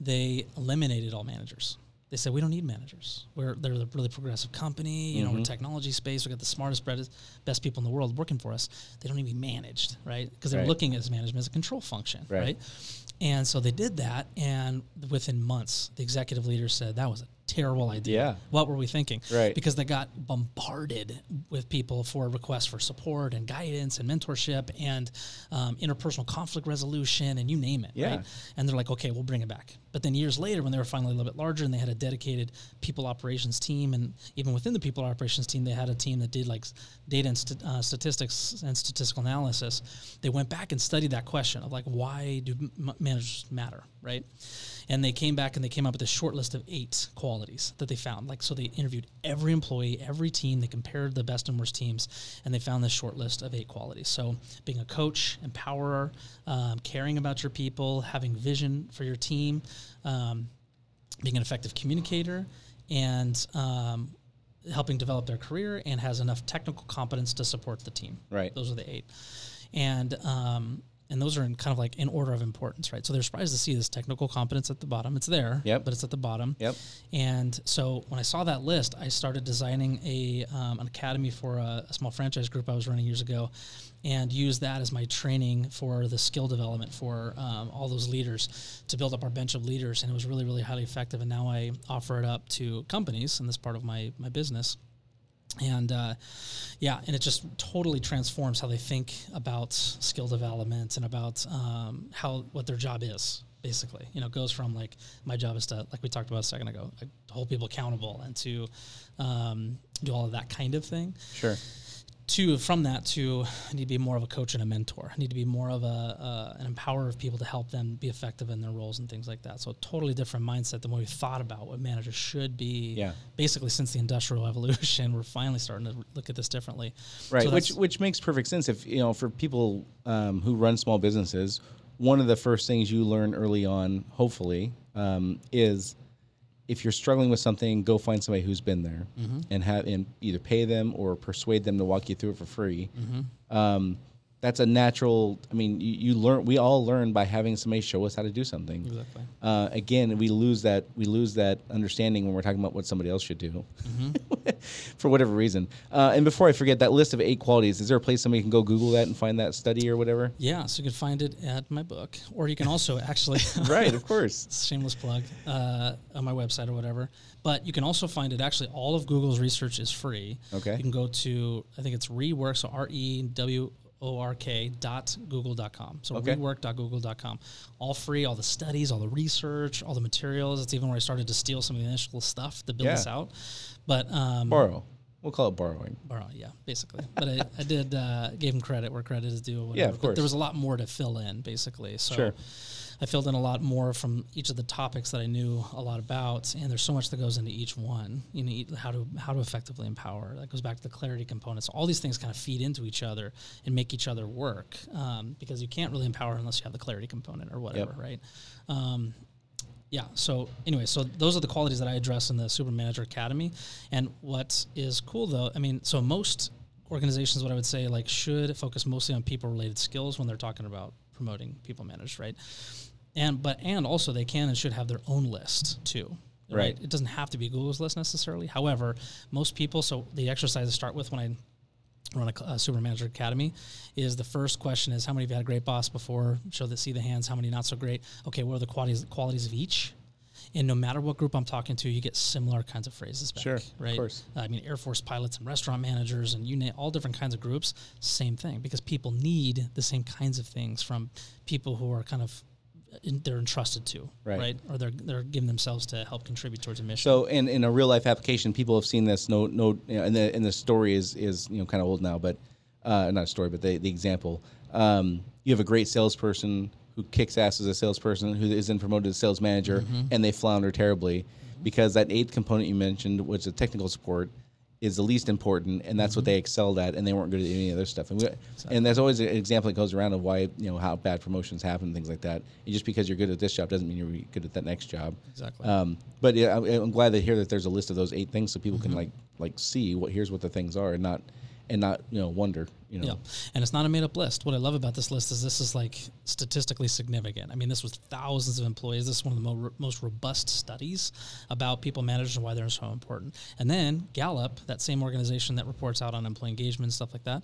they eliminated all managers. They said we don't need managers. We're they're a really progressive company you know we're technology space we got the smartest best- people in the world working for us. They don't need to be managed right? Because they're Right. looking at management as a control function Right. right? And so they did that and within months the executive leaders said that was a terrible idea Yeah. what were we thinking Right. because they got bombarded with people for requests for support and guidance and mentorship and um, interpersonal conflict resolution and you name it Yeah. right and they're like okay we'll bring it back but then years later when they were finally a little bit larger and they had a dedicated people operations team and even within the people operations team they had a team that did like data and st- uh, statistics and statistical analysis they went back and studied that question of like why do m- managers matter right and they came back and they came up with a short list of eight qualities that they found. Like, so they interviewed every employee, every team. They compared the best and worst teams, and they found this short list of eight qualities. So, being a coach, empowerer, um, caring about your people, having vision for your team, um, being an effective communicator, and um, helping develop their career, and has enough technical competence to support the team. Right. Those are the eight, and um, and those are in kind of like in order of importance, right? So they're surprised to see this technical competence at the bottom. It's there, Yep. but it's at the bottom. Yep. And so when I saw that list, I started designing a um, an academy for a, a small franchise group I was running years ago, and used that as my training for the skill development for um, all those leaders to build up our bench of leaders. And it was really, really highly effective. And now I offer it up to companies in this part of my my business and uh, yeah, and it just totally transforms how they think about skill development and about um, how what their job is. Basically, you know, goes from like my job is to like we talked about a second ago, like, to hold people accountable and to um, do all of that kind of thing Sure. To from that to I need to be more of a coach and a mentor. I need to be more of a uh, an empower of people to help them be effective in their roles and things like that. So a totally different mindset than what we thought about what managers should be. Yeah. Basically, since the industrial evolution, we're finally starting to look at this differently. Right, So which which makes perfect sense if you know for people um, who run small businesses, one of the first things you learn early on, hopefully, um, is if you're struggling with something, go find somebody who's been there and have and either pay them or persuade them to walk you through it for free. Um, that's a natural. I mean, you, you learn. We all learn by having somebody show us how to do something. Exactly. Uh, again, we lose that we lose that understanding when we're talking about what somebody else should do, for whatever reason. Uh, and before I forget, that list of eight qualities. Is there a place somebody can go Google that and find that study or whatever? Yeah, so you can find it at my book, or you can also actually right, of course. shameless plug uh, on my website or whatever. But you can also find it. Actually, all of Google's research is free. Okay. You can go to I think it's rework. So R E W O R K dot google dot com. So Okay. rework dot google dot com. All free. All the studies, all the research, all the materials. It's even where I started to steal some of the initial stuff to build Yeah. this out. But um, Borrow. We'll call it borrowing. borrow, yeah, basically. But I, I did uh, gave him credit where credit is due. or Yeah, whatever. of But course. there was a lot more to fill in, basically. So Sure. I filled in a lot more from each of the topics that I knew a lot about, and there's so much that goes into each one. You know, how to how to effectively empower. That goes back to the clarity components. All these things kind of feed into each other and make each other work, um, because you can't really empower unless you have the clarity component or whatever, right? Um, yeah. So anyway, so those are the qualities that I address in the Super Manager Academy. And what is cool though, I mean, so most organizations, what I would say, like should focus mostly on people related skills when they're talking about promoting people managers, right? And but and also they can and should have their own list too. Right. It doesn't have to be Google's list necessarily. However, most people. So the exercise to start with when I run a, a super manager academy is the first question is how many of you had a great boss before show that see the hands how many not so great okay what are the qualities qualities of each and no matter what group i'm talking to you get similar kinds of phrases back Sure, of right course. Uh, i mean air force pilots and restaurant managers and you name all different kinds of groups same thing because people need the same kinds of things from people who are kind of in, they're entrusted to Right. or they're they're giving themselves to help contribute towards a mission So, in, in a real life application, people have seen this. No, no, you know, and the and the story is is you know kind of old now, but uh, not a story, but the the example. Um, you have a great salesperson who kicks ass as a salesperson, who is then promoted to sales manager, and they flounder terribly because that eighth component you mentioned, which is technical support, is the least important, and that's what they excelled at, and they weren't good at any other stuff. And, we, and there's always an example that goes around of why you know how bad promotions happen and things like that. And just because you're good at this job doesn't mean you're good at that next job. Exactly. Um, but yeah, I, I'm glad to hear that there's a list of those eight things, so people can like like see what here's what the things are, and not and not you know wonder you know. Yeah, and it's not a made up list. What I love about this list is this is like statistically significant. I mean, this was thousands of employees. This is one of the mo- most robust studies about people managers and why they're so important. And then Gallup, that same organization that reports out on employee engagement and stuff like that,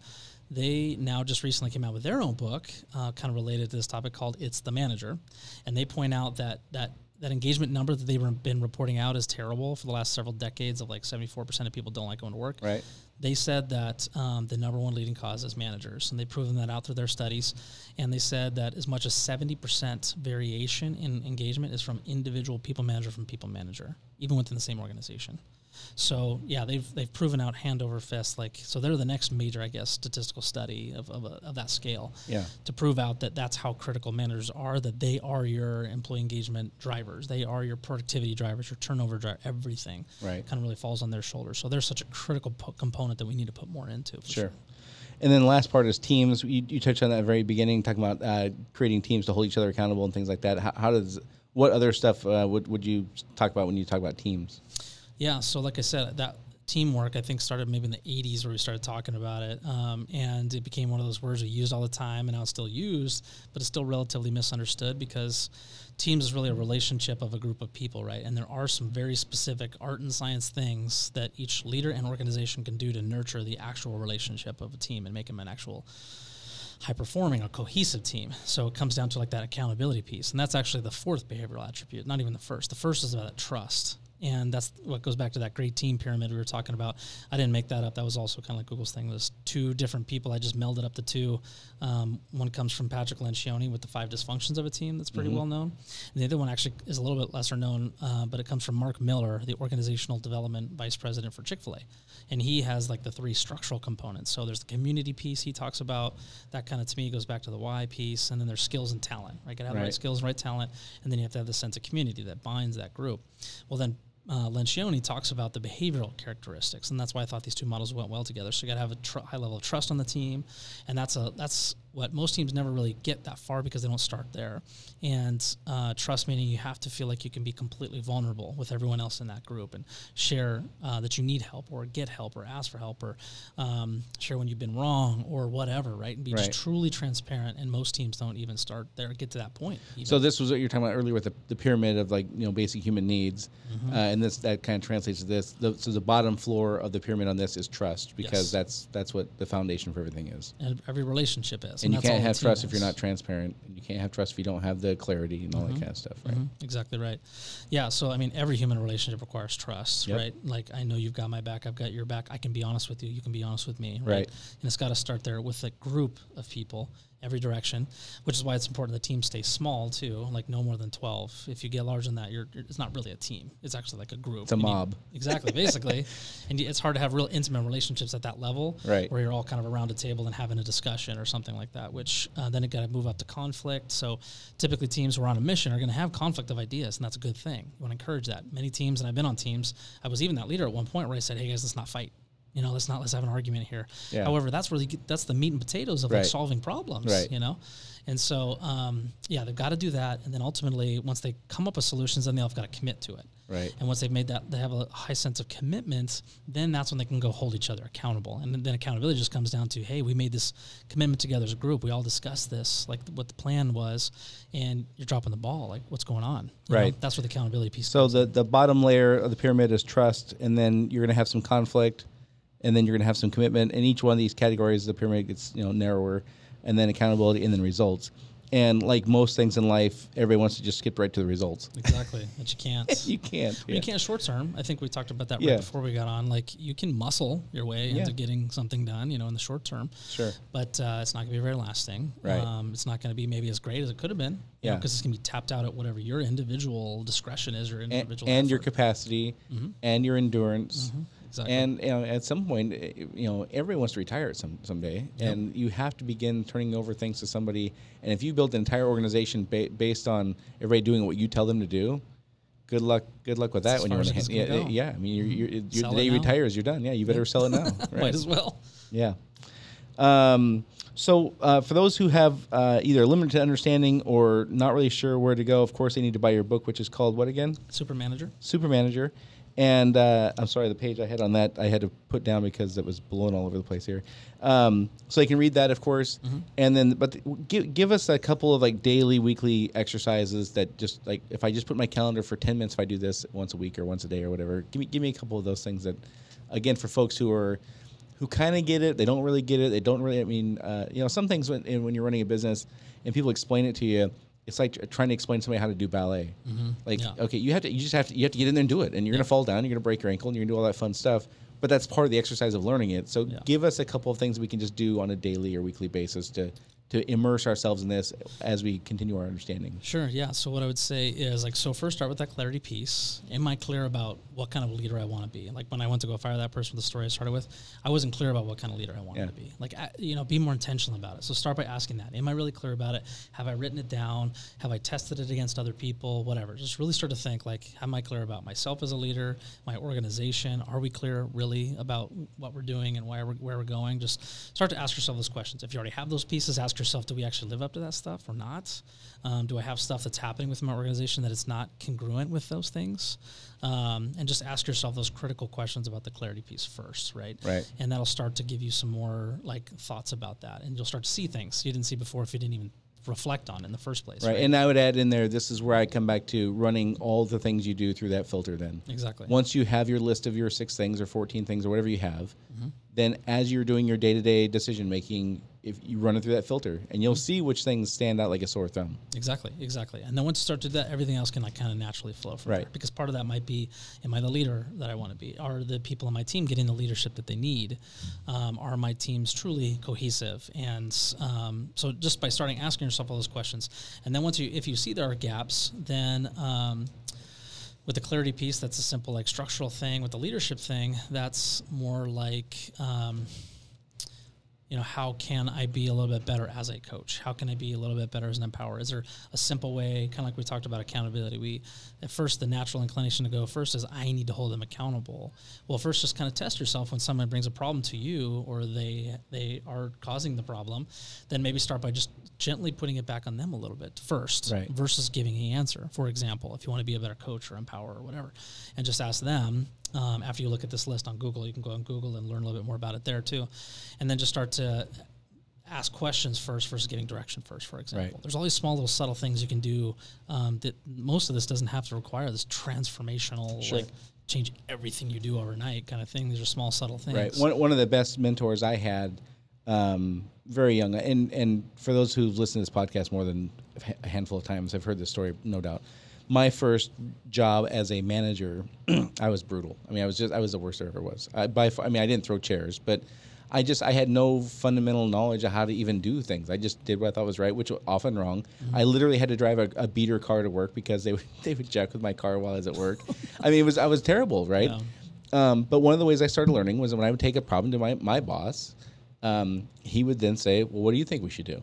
they now just recently came out with their own book, uh, kind of related to this topic called "It's the Manager," and they point out that that that engagement number that they've been reporting out is terrible for the last several decades of like 74% of people don't like going to work Right. They said that um, the number one leading cause is managers, and they've proven that out through their studies. And they said that as much as 70% variation in engagement is from individual people manager from people manager, even within the same organization. So yeah, they've they've proven out hand over fist. Like so, they're the next major, I guess, statistical study of of, a, of that scale. Yeah. To prove out that that's how critical managers are. That they are your employee engagement drivers. They are your productivity drivers, your turnover driver. Everything. Right. Kind of really falls on their shoulders. So they're such a critical po- component that we need to put more into. For Sure. And then the last part is teams. You, you touched on that very beginning, talking about uh, creating teams to hold each other accountable and things like that. How, how does what other stuff uh, would would you talk about when you talk about teams? Yeah. So, like I said, that teamwork I think started maybe in the 80s where we started talking about it, um, and it became one of those words we used all the time, and now it's still used, but it's still relatively misunderstood because teams is really a relationship of a group of people, right? And there are some very specific art and science things that each leader and organization can do to nurture the actual relationship of a team and make them an actual high performing or cohesive team. So it comes down to like that accountability piece. And that's actually the fourth behavioral attribute, not even the first. The first is about trust. And that's what goes back to that great team pyramid we were talking about. I didn't make that up. That was also kind of like Google's thing. There's two different people. I just melded up the two. Um, one comes from Patrick Lencioni with the five dysfunctions of a team. That's pretty well known. And the other one actually is a little bit lesser known, uh, but it comes from Mark Miller, the organizational development vice president for Chick Fil A, and he has like the three structural components. So there's the community piece he talks about. That kind of to me goes back to the why piece, and then there's skills and talent. Right, gotta have the right Right. skills, and right talent, and then you have to have the sense of community that binds that group. Well, then uh, Lencioni talks about the behavioral characteristics, and that's why I thought these two models went well together. So you got to have a tr- high level of trust on the team, and that's a that's what most teams never really get that far because they don't start there. And uh, trust meaning you have to feel like you can be completely vulnerable with everyone else in that group and share uh, that you need help or get help or ask for help or um, share when you've been wrong or whatever, right? And be Right. just truly transparent. And most teams don't even start there, get to that point. even. So this was what you're talking about earlier with the, the pyramid of like you know basic human needs, Mm-hmm. uh, and this that kind of translates to this. The, so the bottom floor of the pyramid on this is trust because Yes. that's that's what the foundation for everything is. and every relationship is. And you can't have trust if you're not transparent. And you can't have trust if you don't have the clarity and all that kind of stuff, right? Mhm, Exactly right. Yeah. So I mean, every human relationship requires trust, Yep. right? Like I know you've got my back, I've got your back. I can be honest with you. You can be honest with me, right? Right. And it's got to start there with a group of people, every direction, which is why it's important the team stays small too, like no more than twelve. If you get larger than that, you're you're- it's not really a team. It's actually like a group. It's a You need- mob. exactly, basically, and it's hard to have real intimate relationships at that level, Right. Where you're all kind of around a table and having a discussion or something like that. Which uh, then it got to move up to conflict. So typically, teams who are on a mission are going to have conflict of ideas, and that's a good thing. You want to encourage that. Many teams, and I've been on teams. I was even that leader at one point where I said, "Hey guys, let's not fight." You know, let's not let's have an argument here. Yeah. However, that's really that's the meat and potatoes of like solving problems. Right. You know, and so um, yeah, they've got to do that, and then ultimately, once they come up with solutions, then they've got to commit to it. Right. And once they've made that, they have a high sense of commitment. Then that's when they can go hold each other accountable. And then accountability just comes down to, hey, we made this commitment together as a group. We all discussed this, like what the plan was, and you're dropping the ball. Like what's going on? You know, Right. that's where the accountability piece. So the the bottom layer of the pyramid is trust, and then you're going to have some conflict, and then you're going to have some commitment. And each one of these categories, the pyramid gets you know narrower, and then accountability, and then results. And like most things in life, everybody wants to just skip right to the results. exactly, but you can't. you can't. You can't short term. I think we talked about that Yeah. right before we got on. Like you can muscle your way Yeah. into getting something done, you know, in the short term. Sure. But uh, it's not going to be very lasting. Right. Um, it's not going to be maybe as great as it could have been. Yeah. Because it's going to be tapped out at whatever your individual discretion is or And, individual and your effort. capacity, and your endurance. Exactly. And you know, at some point, eh, you know, everyone wants to retire some someday, and you have to begin turning over things to somebody. And if you build an entire organization ba- based on everybody doing what you tell them to do, good luck. Good luck with that as when you're in the hand. Yeah, go. yeah. I mean, you're, you're, you're, the day you retire is you're done. Yeah, you better sell it now. Right. Might as well. Yeah. Um, so, uh, for those who have uh, either limited understanding or not really sure where to go, of course, they need to buy your book, which is called what again? Super manager. Super Manager. And uh, I'm sorry, the page I had on that I had to put down because it was blown all over the place here. Um, so you can read that, of course, and then but th- give give us a couple of like daily, weekly exercises that just like if I just put my calendar for 10 minutes, if I do this once a week or once a day or whatever, give me give me a couple of those things that, again, for folks who are who kind of get it, they don't really get it, they don't really. I mean, uh, you know, some things when when you're running a business and people explain it to you. It's like trying to explain to somebody how to do ballet. Mm-hmm. Like, Yeah. okay, you have to, you just have to, you have to get in there and do it, and you're gonna fall down, you're gonna break your ankle, and you're gonna do all that fun stuff. But that's part of the exercise of learning it. So Yeah. give us a couple of things we can just do on a daily or weekly basis to to immerse ourselves in this as we continue our understanding. Sure. Yeah. So what I would say is like, so first start with that clarity piece. Am I clear about what kind of leader I want to be? Like when I went to go fire that person with the story I started with, I wasn't clear about what kind of leader I wanted Yeah. to be. Like, I, you know, be more intentional about it. So start by asking that. Am I really clear about it? Have I written it down? Have I tested it against other people? Whatever. Just really start to think like, am I clear about myself as a leader, my organization? Are we clear really about what we're doing and where we're, where we're going? Just start to ask yourself those questions. If you already have those pieces, ask yourself, do we actually live up to that stuff or not? Um, do I have stuff that's happening with my organization that is not congruent with those things? Um, and just ask yourself those critical questions about the clarity piece first, right? Right. And that'll start to give you some more like thoughts about that, and you'll start to see things you didn't see before if you didn't even reflect on in the first place. Right. And I would add in there, this is where I come back to running all the things you do through that filter then. Exactly. Once you have your list of your six things or 14 things or whatever you have, Mm-hmm. then as you're doing your day to day decision making, if you run it through that filter, and you'll see which things stand out like a sore thumb. Exactly, exactly. And then once you start to do that, everything else can like kind of naturally flow from Right. there. Because part of that might be, am I the leader that I want to be? Are the people on my team getting the leadership that they need? Um, are my teams truly cohesive? And um, so just by starting asking yourself all those questions, and then once you, if you see there are gaps, then um, with the clarity piece, that's a simple like structural thing. With the leadership thing, that's more like. You know, how can I be a little bit better as a coach? How can I be a little bit better as an empower? Is there a simple way, kind of like we talked about accountability? We, at first, the natural inclination to go first is I need to hold them accountable. Well, first, just kind of test yourself when someone brings a problem to you or they they are causing the problem. Then maybe start by just gently putting it back on them a little bit first, Right. versus giving the answer. For example, if you want to be a better coach or empower or whatever, and just ask them um, after you look at this list on Google. You can go on Google and learn a little bit more about it there too, and then just start to ask questions first versus giving direction first. For example, Right. there's all these small little subtle things you can do um, that most of this doesn't have to require this transformational Sure. like change everything you do overnight kind of thing. These are small subtle things. Right. One, one of the best mentors I had, um, very young, and and for those who've listened to this podcast more than a handful of times, I've heard this story, no doubt. My first job as a manager, I was brutal. I mean, I was just I was the worst there ever was. I, by far, I mean, I didn't throw chairs, but I just I had no fundamental knowledge of how to even do things. I just did what I thought was right, which was often wrong. I literally had to drive a, a beater car to work because they would they would jack with my car while I was at work. I mean, it was I was terrible, right? Yeah. Um, but one of the ways I started learning was when I would take a problem to my, my boss, um, he would then say, Well, what do you think we should do?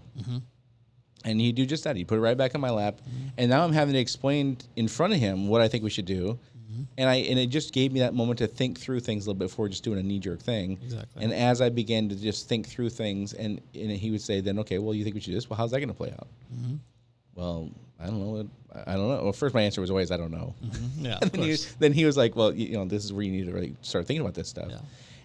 And he'd do just that. He'd put it right back in my lap. Mm-hmm. And now I'm having to explain in front of him what I think we should do. Mm-hmm. And I and it just gave me that moment to think through things a little bit before just doing a knee jerk thing. Exactly. And as I began to just think through things, and, and he would say, then okay, well, you think we should do this? Well, how's that going to play out? Mm-hmm. Well, I don't know. I don't know. Well, first my answer was always I don't know. Yeah. And Of then, he, then he was like, "Well, you, you know, this is where you need to really start thinking about this stuff." Yeah.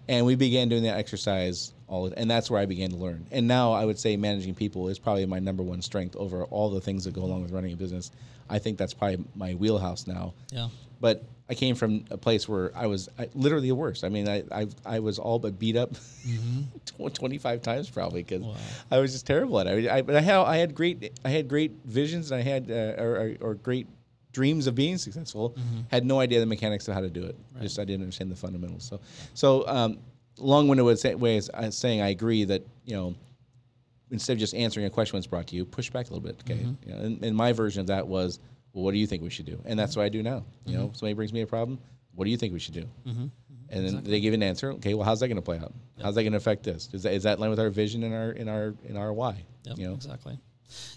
And we began doing that exercise all, and that's where I began to learn. And now I would say managing people is probably my number one strength over all the things that go along with running a business. I think that's probably my wheelhouse now. Yeah. But I came from a place where I was I, literally the worst. I mean, I, I I was all but beat up tw 25 times probably because Wow. I was just terrible at it. I, but I had I had great I had great visions and I had uh, or, or, or great dreams of being successful. Mm-hmm. Had no idea the mechanics of how to do it. Just I didn't understand the fundamentals. So so um, long-winded way of is uh, saying I agree that you know instead of just answering a question when it's brought to you, push back a little bit. Okay. Mm-hmm. You know, and, and my version of that was, well, what do you think we should do? And that's what I do now. You know, mm-hmm. somebody brings me a problem. What do you think we should do? And then they give an answer. Okay, well, how's that going to play out? How's that going to affect this? Is that is that in line with our vision and our in our in our why? Yep, You know, exactly.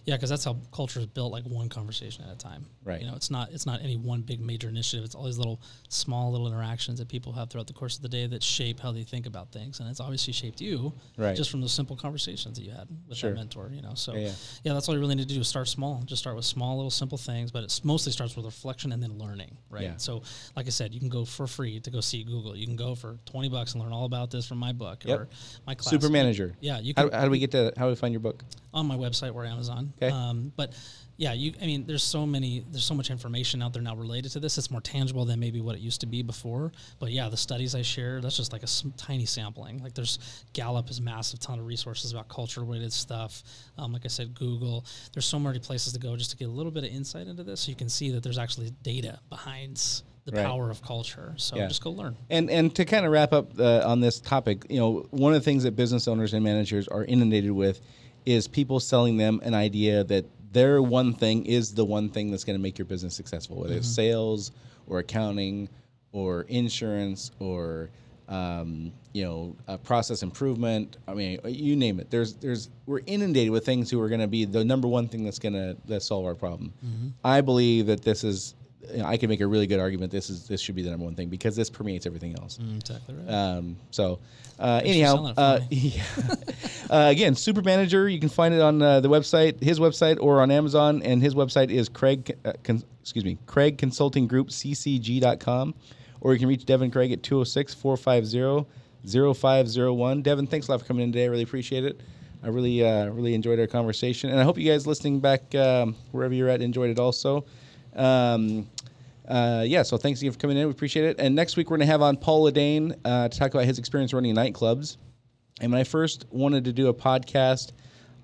Yeah, because that's how culture is built, like one conversation at a time. Right. You know, it's not it's not any one big major initiative. It's all these little small little interactions that people have throughout the course of the day that shape how they think about things, and it's obviously shaped you, Right. Just from those simple conversations that you had with Sure. that mentor. You know, so Yeah, yeah, yeah. that's all you really need to do is start small. Just start with small little simple things, but it mostly starts with reflection and then learning, right? Yeah. So, like I said, you can go for free to go see Google. You can go for twenty bucks and learn all about this from my book Yep. or my class. super manager. Yeah, you How, can how do we get to how do we find your book? on my website or Amazon. Okay. Um, but yeah, you. I mean, there's so many. There's so much information out there now related to this. It's more tangible than maybe what it used to be before. But yeah, the studies I share, that's just like a tiny sampling. Like there's Gallup is massive ton of resources about culture related stuff. Um, like I said, Google. There's so many places to go just to get a little bit of insight into this, so you can see that there's actually data behind the Right. power of culture. So Yeah. just go learn. And and to kind of wrap up uh, on this topic, you know, one of the things that business owners and managers are inundated with is people selling them an idea that their one thing is the one thing that's going to make your business successful, whether it's sales or accounting or insurance or um, you know uh, process improvement. I mean, you name it. There's there's we're inundated with things who are going to be the number one thing that's going to that solve our problem. I believe that this is. You know, I can make a really good argument. This is this should be the number one thing because this permeates everything else. Mm, exactly right. Um, so, uh, anyhow, selling it for uh, yeah. uh, again, Super Manager. You can find it on uh, the website, his website, or on Amazon. And his website is Craig. Uh, con- excuse me, Craig Consulting Group CCG.com, or you can reach Devin Craig at 206-450-0501. Devin, thanks a lot for coming in today. I really appreciate it. I really, uh, really enjoyed our conversation, and I hope you guys listening back um, wherever you're at enjoyed it also. Um, uh, yeah, so thanks again for coming in. We appreciate it. And next week we're going to have on Paul Ladane uh, to talk about his experience running nightclubs. And when I first wanted to do a podcast,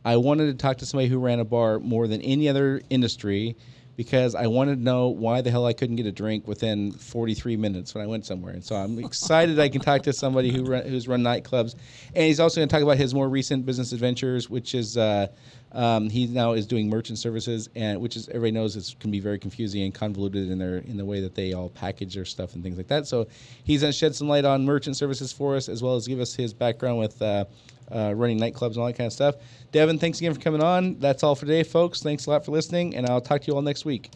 I wanted to talk to somebody who ran a bar more than any other industry because I wanted to know why the hell I couldn't get a drink within 43 minutes when I went somewhere. And so I'm excited I can talk to somebody who run, who's run nightclubs, and he's also going to talk about his more recent business adventures, which is uh, um, he now is doing merchant services, and which is everybody knows it can be very confusing and convoluted in their in the way that they all package their stuff and things like that. So he's going to shed some light on merchant services for us, as well as give us his background with. Uh, uh, running nightclubs and all that kind of stuff. Devin, thanks again for coming on. That's all for today, folks. Thanks a lot for listening, and I'll talk to you all next week.